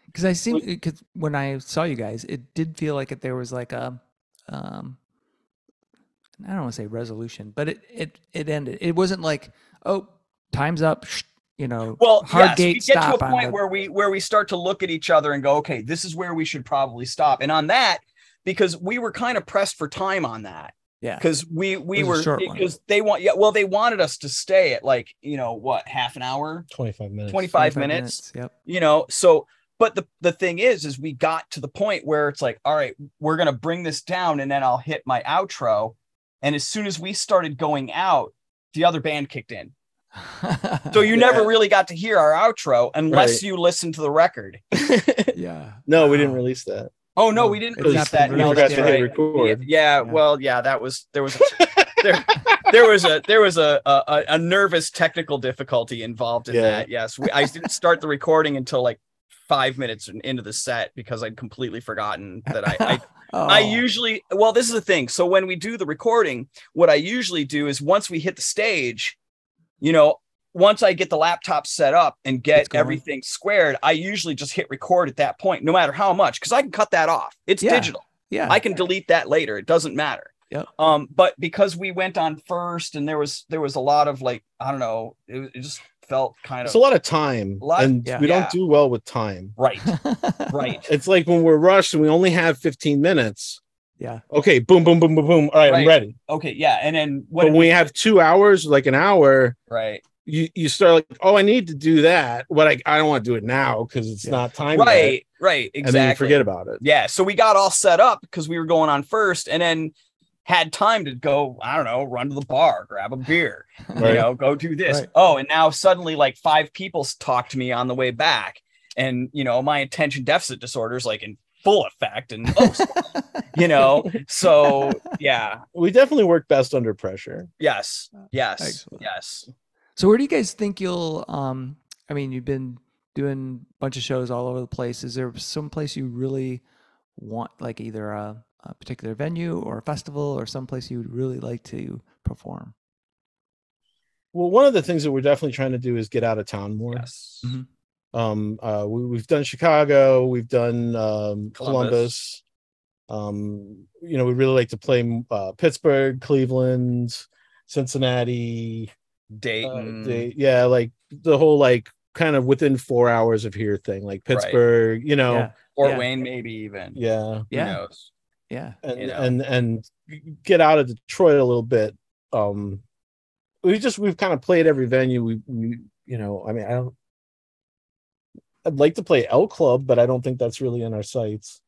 because I seem because when I saw you guys, it did feel like it, there was like a, um, I don't want to say resolution, but it it it ended. It wasn't like oh time's up, sh- you know. Well, hard yes, we gate get to a point the- where we where we start to look at each other and go, okay, this is where we should probably stop. And on that, because we were kind of pressed for time on that, yeah because we we It was a were short because they want yeah, well, they wanted us to stay at like you know what half an hour, 25 minutes 25 25 minutes, Yep. you know. So, but the the thing is, is we got to the point where it's like, all right, we're gonna bring this down, and then I'll hit my outro. And as soon as we started going out, the other band kicked in. So you never really got to hear our outro unless Right. you listen to the record. yeah. no we uh, didn't release that Oh no, we didn't it's release that. No, released that's right. record Yeah, Yeah. well, yeah, that was there was there there was a there was a a, a nervous technical difficulty involved in Yeah. that. Yes, we, I didn't start the recording until like five minutes into the set because I'd completely forgotten that I, I oh, I usually well, this is the thing. So when we do the recording, what I usually do is once we hit the stage, you know, once I get the laptop set up and get everything squared, I usually just hit record at that point, no matter how much, because I can cut that off. It's Yeah. digital. yeah. I can delete that later. It doesn't matter. Yep. Um, but because we went on first and there was there was a lot of like, I don't know, it, it just felt kind It's of it's a lot of time, Lot- and yeah. we Yeah. don't do well with time. right, right. It's like when we're rushed and we only have 15 minutes. yeah. Okay, boom, boom, boom, boom, boom. All right, Right. I'm ready. Okay, yeah. And then what But did when we have two hours, like an hour, right. You you start like, oh, I need to do that, but I, I don't want to do it now because it's Yeah. not time. yet. Right, right, And exactly. then you forget about it. Yeah, so we got all set up because we were going on first, and then had time to go. I don't know, run to the bar, grab a beer, you know, go do this. Right. Oh, and now suddenly, like five people s- talk to me on the way back, and you know, my attention deficit disorder is like in full effect, and oh, you know, so yeah, We definitely work best under pressure. yes, yes, Excellent. yes. So where do you guys think you'll um I mean you've been doing a bunch of shows all over the place. Is there some place you really want like either a, a particular venue or a festival or some place you would really like to perform? Well, one of the things that we're definitely trying to do is get out of town more. Yes. Mhm. Um, uh, we, we've done Chicago, we've done um, Columbus. Columbus. Um, you know, we really like to play uh, Pittsburgh, Cleveland, Cincinnati. Uh, Dayton. they- yeah, like the whole like kind of within four hours of here thing, like Pittsburgh. You know, Yeah. Fort yeah. Wayne, maybe even. yeah, Who Yeah. knows? Yeah. and You know. and and get out of Detroit a little bit. Um, we just we've kind of played every venue. We, we you know, I mean, I don't. I'd like to play El Club, but I don't think that's really in our sights.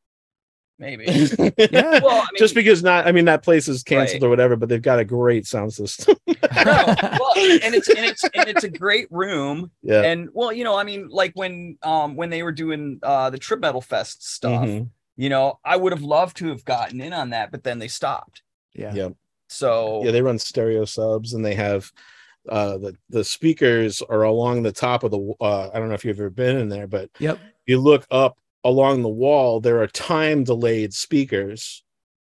Maybe. Yeah. well, I mean, just because not, I mean, that place is canceled Right. or whatever, but they've got a great sound system. no, well, and it's and it's and it's a great room. yeah. And well, you know, I mean, like when um when they were doing uh the Trip Metal Fest stuff, Mhm. you know, I would have loved to have gotten in on that, but then they stopped. yeah. Yeah. So Yeah, they run stereo subs and they have uh the the speakers are along the top of the uh I don't know if you've ever been in there, but Yep. you look up along the wall, there are time delayed speakers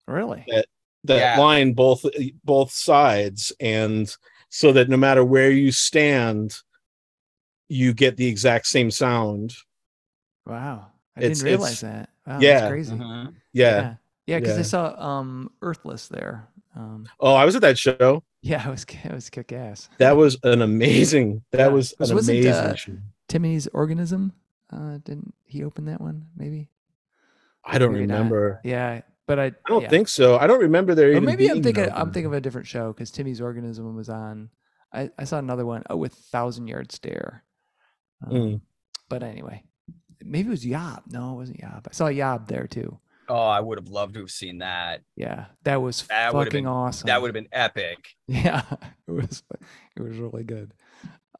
Really? that Yeah. line both both sides and so that no matter where you stand you get the exact same sound Wow. I It's- didn't realize that. Wow, yeah. that's crazy. mhm. yeah, Yeah. Yeah, because I Yeah. saw um Earthless there. Um oh i was at that show yeah, it was it was kick ass. that was an amazing that Yeah. was Was- an wasn't, amazing uh, show Timmy's organism. Uh didn't he open that one, maybe? i don't maybe not. remember Yeah. But I i don't yeah. think so i don't remember there Or even maybe I'm thinking an I'm thinking of a different show because Timmy's organism was on. I, I saw another one oh, with Thousand Yard Stare. Um, Mm. But anyway, maybe it was Yob. No, it wasn't Yob. I saw Yob there too. Oh, I would have loved to have seen that. Yeah, that was That fucking been- awesome. That would have been epic. Yeah, it was. It was really good.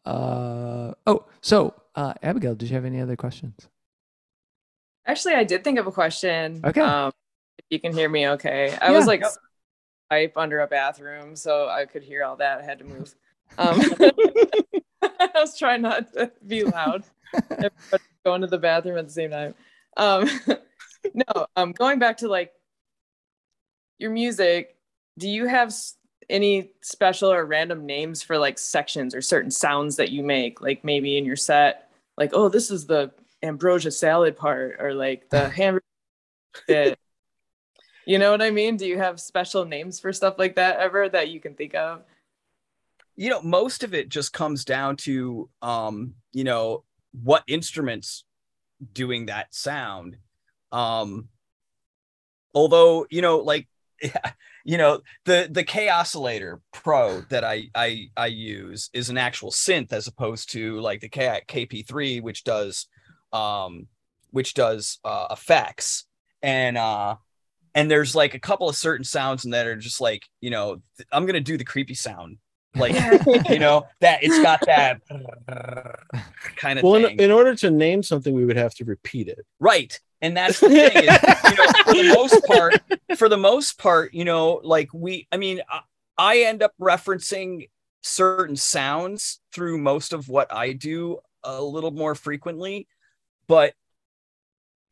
Uh oh. So, uh, Abigail, did you have any other questions? Actually, I did think of a question. Okay. Um, if you can hear me okay. I Yeah. was like pipe under a bathroom, so I could hear all that. I had to move. Um, I was trying not to be loud. Everybody going to the bathroom at the same time. Um, no, um, going back to like your music, do you have any special or random names for like sections or certain sounds that you make? Like maybe in your set, like, oh, this is the ambrosia salad part, or like the hamburger bit. You know what I mean? Do you have special names for stuff like that ever that you can think of? You know, most of it just comes down to um, you know, what instruments doing that sound. Um although, you know, like you know, the the K oscillator pro that I I I use is an actual synth as opposed to like the K KP3 which does um which does uh effects. And uh and there's like a couple of certain sounds in that are just like you know i'm gonna do the creepy sound like you know that it's got that kind of well thing. in, in order to name something we would have to repeat it. Right. And that's the thing is, you know for the most part for the most part you know like we i mean I, I end up referencing certain sounds through most of what i do a little more frequently but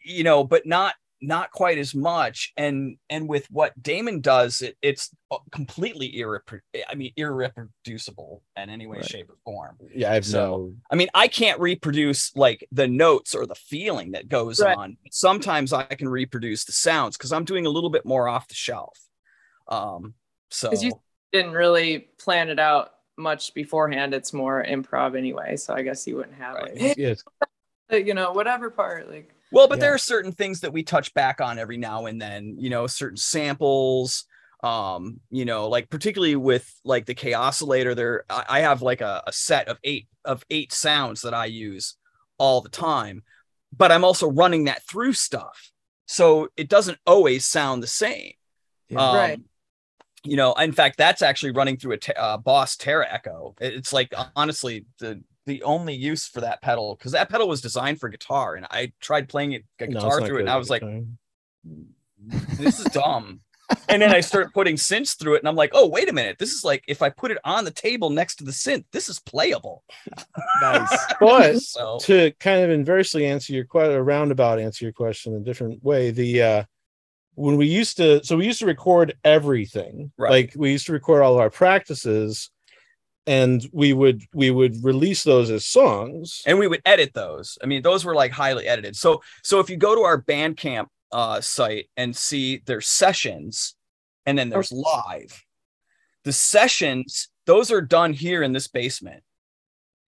you know, but not not quite as much. And and with what Damon does, it, it's completely irrepro- I mean, irreproducible in any way, Right. shape, or form. Yeah, I have So- no. I mean, I can't reproduce like the notes or the feeling that goes Right. on. Sometimes I can reproduce the sounds because I'm doing a little bit more off the shelf. Um, so you- Didn't really plan it out much beforehand. It's more improv anyway. So I guess you wouldn't have Right. like, Yes. you know, whatever part. Like, Well, but Yeah. there are certain things that we touch back on every now and then, you know, certain samples, um, you know, like particularly with like the Kaossilator, there I I have like a, a set of eight of eight sounds that I use all the time, but I'm also running that through stuff. So it doesn't always sound the same. Yeah. Um, Right. You know, in fact, that's actually running through a te- uh, Boss Tera Echo. It's like honestly the the only use for that pedal because that pedal was designed for guitar, and I tried playing it a No, guitar not through it, and I was like, "This is dumb." and then I start putting synths through it, and I'm like, "Oh, wait a minute! This is like if I put it on the table next to the synth, this is playable." Nice. But So to kind of inversely answer your question, a roundabout answer your question in a different way, the uh when we used to so we used to record everything Right. like we used to record all of our practices and we would we would release those as songs and we would edit those. I mean, those were like highly edited. So so if you go to our Bandcamp uh, site and see there's sessions, and then there's live. The sessions those are done here in this basement.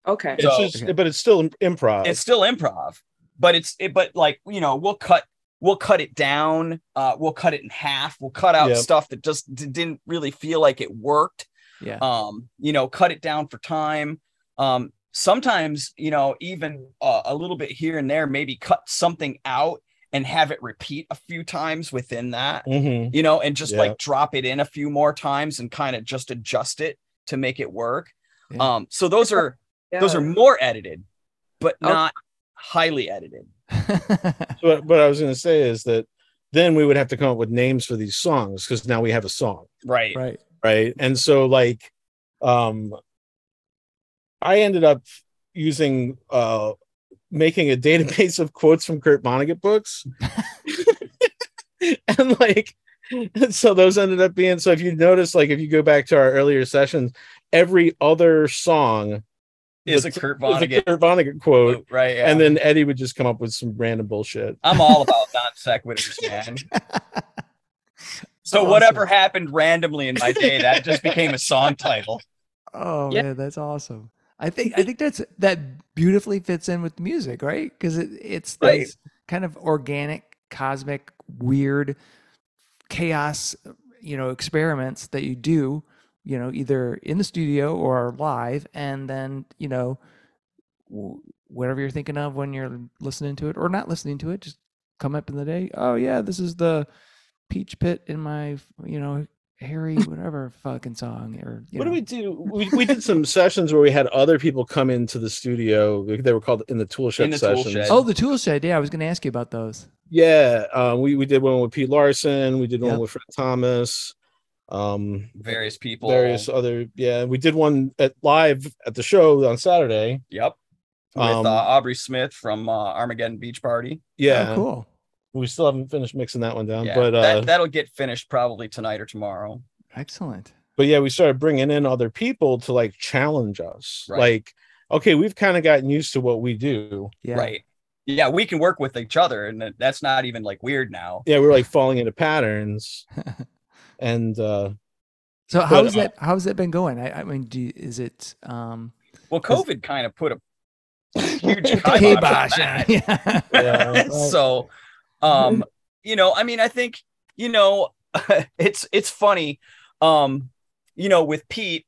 okay. it's So- just, but it's still improv It's still improv, but it's it, but like you know we'll cut we'll cut it down. Uh, we'll cut it in half. We'll cut out Yep. stuff that just d- didn't really feel like it worked. Yeah. um you know cut it down for time um sometimes you know even uh, a little bit here and there maybe cut something out and have it repeat a few times within that Mhm. you know and just Yeah. like drop it in a few more times and kind of just adjust it to make it work Yeah. um so those are Yeah. those are more edited but Okay. not highly edited So what, what i was going to say is that then we would have to come up with names for these songs because now we have a song right right. Right? And so like um i ended up using uh making a database of quotes from kurt vonnegut books. And like so those ended up being so if you notice like if you go back to our earlier sessions every other song is a was- kurt was a vonnegut kurt vonnegut quote. right yeah. and then eddie would just come up with some random bullshit. I'm all about non sequiturs man so Awesome. whatever happened randomly in my day that just became a song title Oh Yeah. man, that's awesome. I think I think that's that beautifully fits in with the music, right? Because it, it's Right. these kind of organic, cosmic, weird chaos, you know, experiments that you do, you know, either in the studio or live, and then you know, whatever you're thinking of when you're listening to it or not listening to it, just come up in the day. Oh yeah, this is the peach pit in my, you know, Harry whatever fucking song or you what know. do we do we, we did some sessions where we had other people come into the studio they were called in the tool shed In the tool shed. Oh, the tool shed. Yeah, I was going to ask you about those. Yeah, um, we we did one with Pete Larson. We did one with Fred Thomas. Um, various people various other. Yeah, we did one at live at the show on Saturday. yep with Um, uh, aubrey smith from uh, armageddon beach party Yeah, Oh, cool. We still haven't finished mixing that one down, yeah but uh, that, that'll get finished probably tonight or tomorrow Excellent. but yeah, we started bringing in other people to like challenge us. Right. Like, okay, we've kind of gotten used to what we do. Yeah. right yeah we can work with each other and that's not even like weird now Yeah, we're like falling into patterns, and uh, So how's uh, that? How's that been going? I, I mean, do is it um well covid kind of put a huge the kibosh on kibosh on it? Yeah. Yeah, right. so um you know i mean i think you know it's it's funny um you know with pete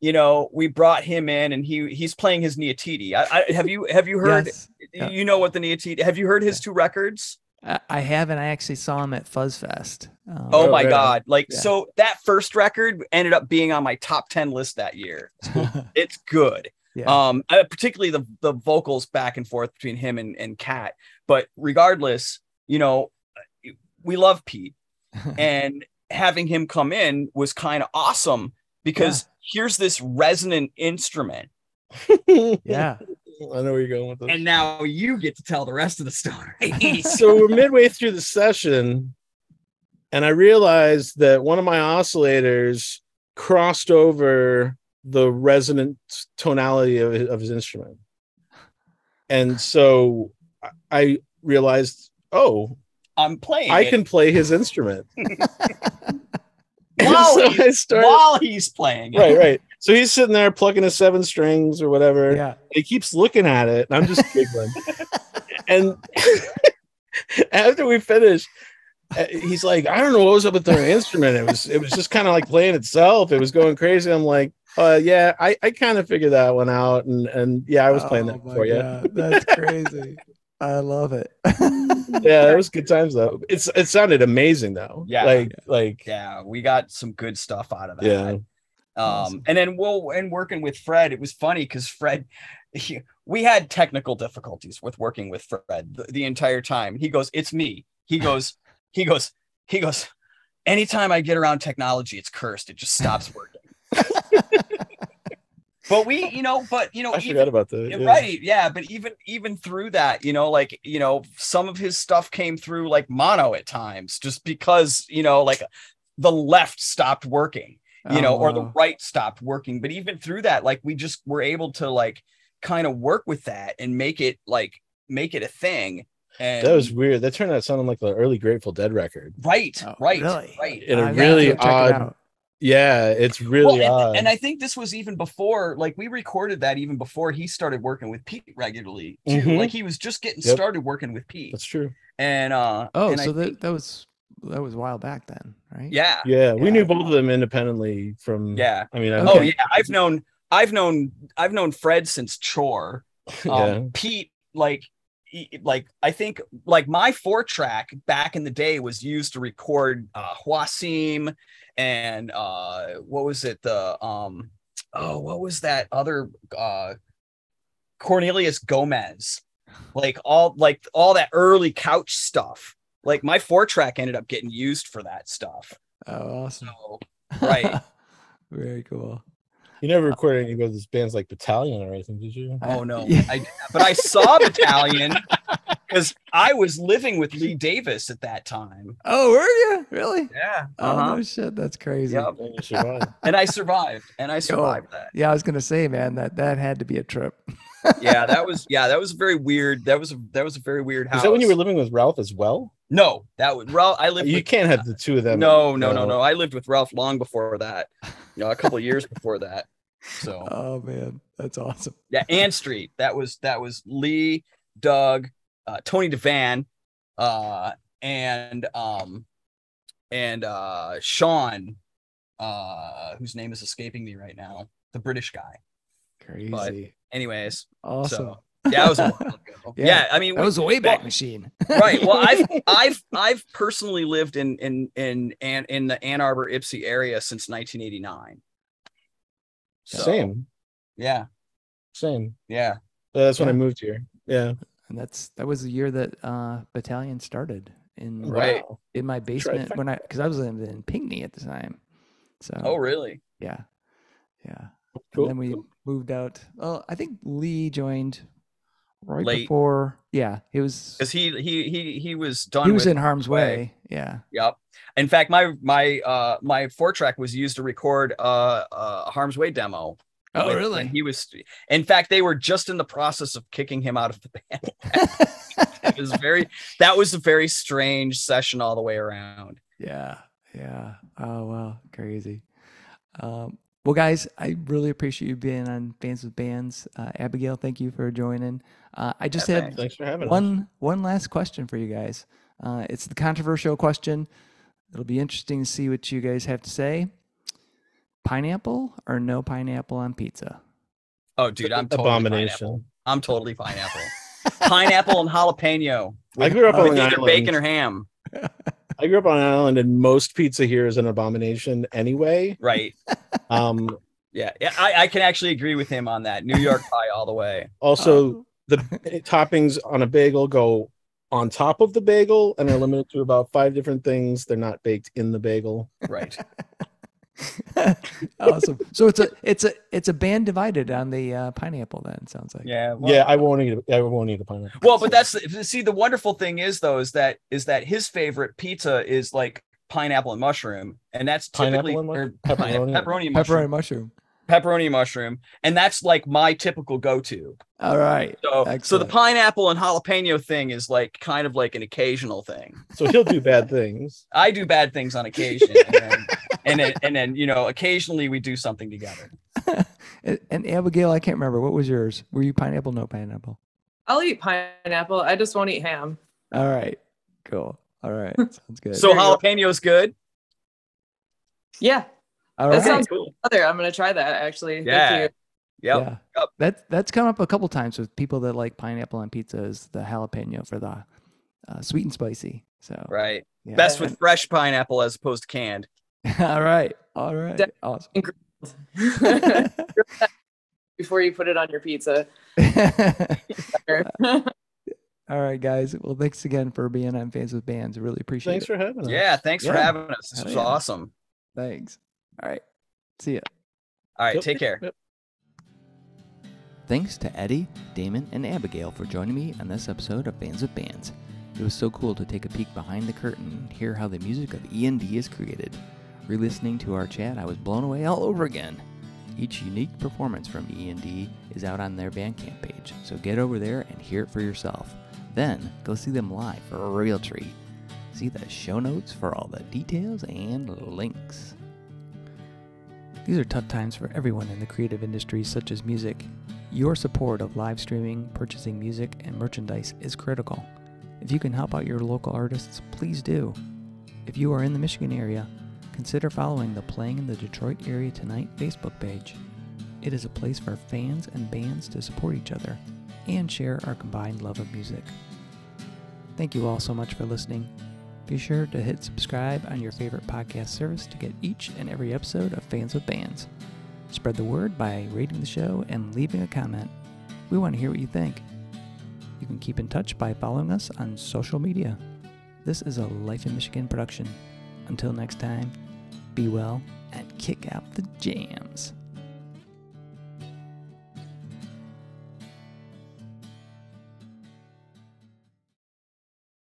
you know we brought him in and he he's playing his nyatiti I, I have you have you heard Yes. Yeah. you know what the nyatiti have you heard his two records I, I have, and I actually saw him at Fuzz Fest. Um, oh Oh, my right god like Yeah. so that first record ended up being on my top 10 list that year it's good yeah. um uh, particularly the the vocals back and forth between him and and cat but regardless you know we love pete and having him come in was kind of awesome because here's this resonant instrument yeah. I know where you're going with this. and now you get to tell the rest of the story. so we're midway through the session, and I realized that one of my oscillators crossed over the resonant tonality of, of his instrument. And so I- I realized, oh, I'm playing. I it can play his instrument. while, so he- I started, while he's playing. it. right, right. So he's sitting there plucking his seven strings or whatever. Yeah. He keeps looking at it, and I'm just giggling. and after we finished, uh, he's like, "I don't know what was up with the instrument. It was, it was just kind of like playing itself. It was going crazy." I'm like, "Uh, yeah, I, I kind of figured that one out, and and yeah, I was playing that Oh my for you. That's crazy. I love it. Yeah, it was good times though. It's it sounded amazing though. Yeah. like like Yeah, we got some good stuff out of that. yeah, Um, Awesome. and then we'll and working with Fred, it was funny because Fred, he, we had technical difficulties with working with Fred the, the entire time. He goes, "It's me." He goes, he goes, he goes. Anytime I get around technology, it's cursed. It just stops working. but we, you know, but you know, I even- forgot about that. yeah, yeah. right yeah but even even through that you know like you know some of his stuff came through like mono at times just because you know like the left stopped working you know Oh, or the oh, right stopped working but even through that like we just were able to like kind of work with that and make it like make it a thing and That was weird. That turned out sounding like the early Grateful Dead record. right Oh, right really? right In a I really go check it odd- out. Yeah, it's really well, odd. and, and I think this was even before, like we recorded that even before he started working with Pete regularly too. Mhm. Like he was just getting Yep. started working with Pete, That's true. and uh, Oh, and I so that, think- that was that was a while back then, right? yeah, Yeah, we Yeah. knew both of them independently from. yeah. I mean, I Okay. Oh yeah, I've known, I've known, I've known Fred since Chore. Um, yeah. Pete, like, like I think, like my four track back in the day was used to record uh, Huasim and uh, what was it? The um, oh, what was that other uh, Cornelius Gomez? Like all, like all that early couch stuff. Like my four track ended up getting used for that stuff. Oh, awesome. So right. Very cool. You never recorded any of those bands like Battalion or anything, did you? Oh no, I but I saw Battalion because I was living with Lee Davis at that time. Oh, were you really? Yeah, Oh uh-huh. no shit, that's crazy. Yep. Yeah, you survived. and I survived, and I survived that. Yeah, I was gonna say, man, that that had to be a trip. Yeah, that was yeah, that was very weird. That was a that was a very weird house. Is that when you were living with Ralph as well? No, that was Ralph. I lived. You with, can't have the two of them. no, no, no, no. I lived with Ralph long before that. You know, a couple of years before that. So Oh man, that's awesome. yeah, Ann Street. That was that was Lee, Doug, uh, Tony Devan, uh, and um, and uh, Sean, uh, whose name is escaping me right now, the British guy. Crazy. Anyways, awesome. so yeah, that was a while ago. Yeah, yeah, I mean, that we- was a wayback well, machine. right. Well, I've I've I've personally lived in in in in in the Ann Arbor Ypsi area since 1989. So, Same, Yeah, same. yeah. Uh, That's when I moved here. Yeah. And that's that was the year that uh battalion started in Right. Wow. in my basement when I because I was living in Pinckney at the time. So Oh, really? yeah, yeah. Cool, and then we cool. moved out. Well, I think Lee joined right Late. before. Yeah, he was. Because he he he he was done. He was in harm's way. way. Yeah. Yep. In fact, my my uh my four track was used to record uh, uh a harm's way demo. Oh, really? He was. In fact, they were just in the process of kicking him out of the band. it was very. That was a very strange session all the way around. Yeah, yeah. Oh wow, crazy. Um, well, guys, I really appreciate you being on Fans with Bands. Uh, Abigail, thank you for joining. Uh, I just Yeah, had thanks. Thanks for having us. one one last question for you guys. Uh, it's the controversial question. It'll be interesting to see what you guys have to say. Pineapple or no pineapple on pizza? Oh, dude, I'm totally pineapple. Abomination. I'm totally pineapple. pineapple and jalapeno. I grew up on With an either island. bacon or ham. I grew up on an island, and most pizza here is an abomination anyway. Right. Um, Yeah. Yeah. I, I can actually agree with him on that. New York pie all the way. also, Oh, the toppings on a bagel go on top of the bagel and are limited to about five different things. They're not baked in the bagel. Right. awesome. So it's a it's a it's a band divided on the uh, pineapple. Then sounds like Yeah. well- yeah, I won't eat. I won't eat a pineapple. Well, but that's see the wonderful thing is though is that is that his favorite pizza is like pineapple and mushroom, and that's typically Pineapple and or pepperoni, Pepperoni? pepperoni mushroom, pepperoni mushroom. pepperoni and mushroom, and that's like my typical go-to. All right. So, so the pineapple and jalapeno thing is like kind of like an occasional thing. so he'll do bad things. I do bad things on occasion, and then, and then, you know, occasionally we do something together. and, and Abigail, I can't remember what was yours. Were you pineapple? No pineapple. I'll eat pineapple. I just won't eat ham. All right. Cool. All right. Sounds good. So There you go. jalapeno's good. Yeah, All that right. sounds cool. other. I'm gonna try that actually. Yeah. Thank you. Yep. Yeah. Yep. That's that's come up a couple times with people that like pineapple on pizza is the jalapeno for the uh, sweet and spicy. So Right. yeah. Best with fresh pineapple as opposed to canned. All right. All right. Def- Awesome. Before you put it on your pizza. All right, guys. Well, thanks again for being on Fans with Bands. I really appreciate Thanks it. Thanks for having us. Yeah. Thanks for having us. This Hell was yeah. awesome. Thanks. All right. See ya. All right. Yep. Take care. Yep. Thanks to Eddie, Damon, and Abigail for joining me on this episode of Fans with Bands. It was so cool to take a peek behind the curtain and hear how the music of END is created. Re listening to our chat, I was blown away all over again. Each unique performance from END is out on their Bandcamp page, so get over there and hear it for yourself. Then go see them live for a real treat. See the show notes for all the details and links. These are tough times for everyone in the creative industries such as music. Your support of live streaming, purchasing music, and merchandise is critical. If you can help out your local artists, please do. If you are in the Michigan area, consider following the Playing in the Detroit Area Tonight Facebook page. It is a place for fans and bands to support each other and share our combined love of music. Thank you all so much for listening. Be sure to hit subscribe on your favorite podcast service to get each and every episode of Fans with Bands. Spread the word by rating the show and leaving a comment. We want to hear what you think. You can keep in touch by following us on social media. This is a Life in Michigan production. Until next time, be well and kick out the jams.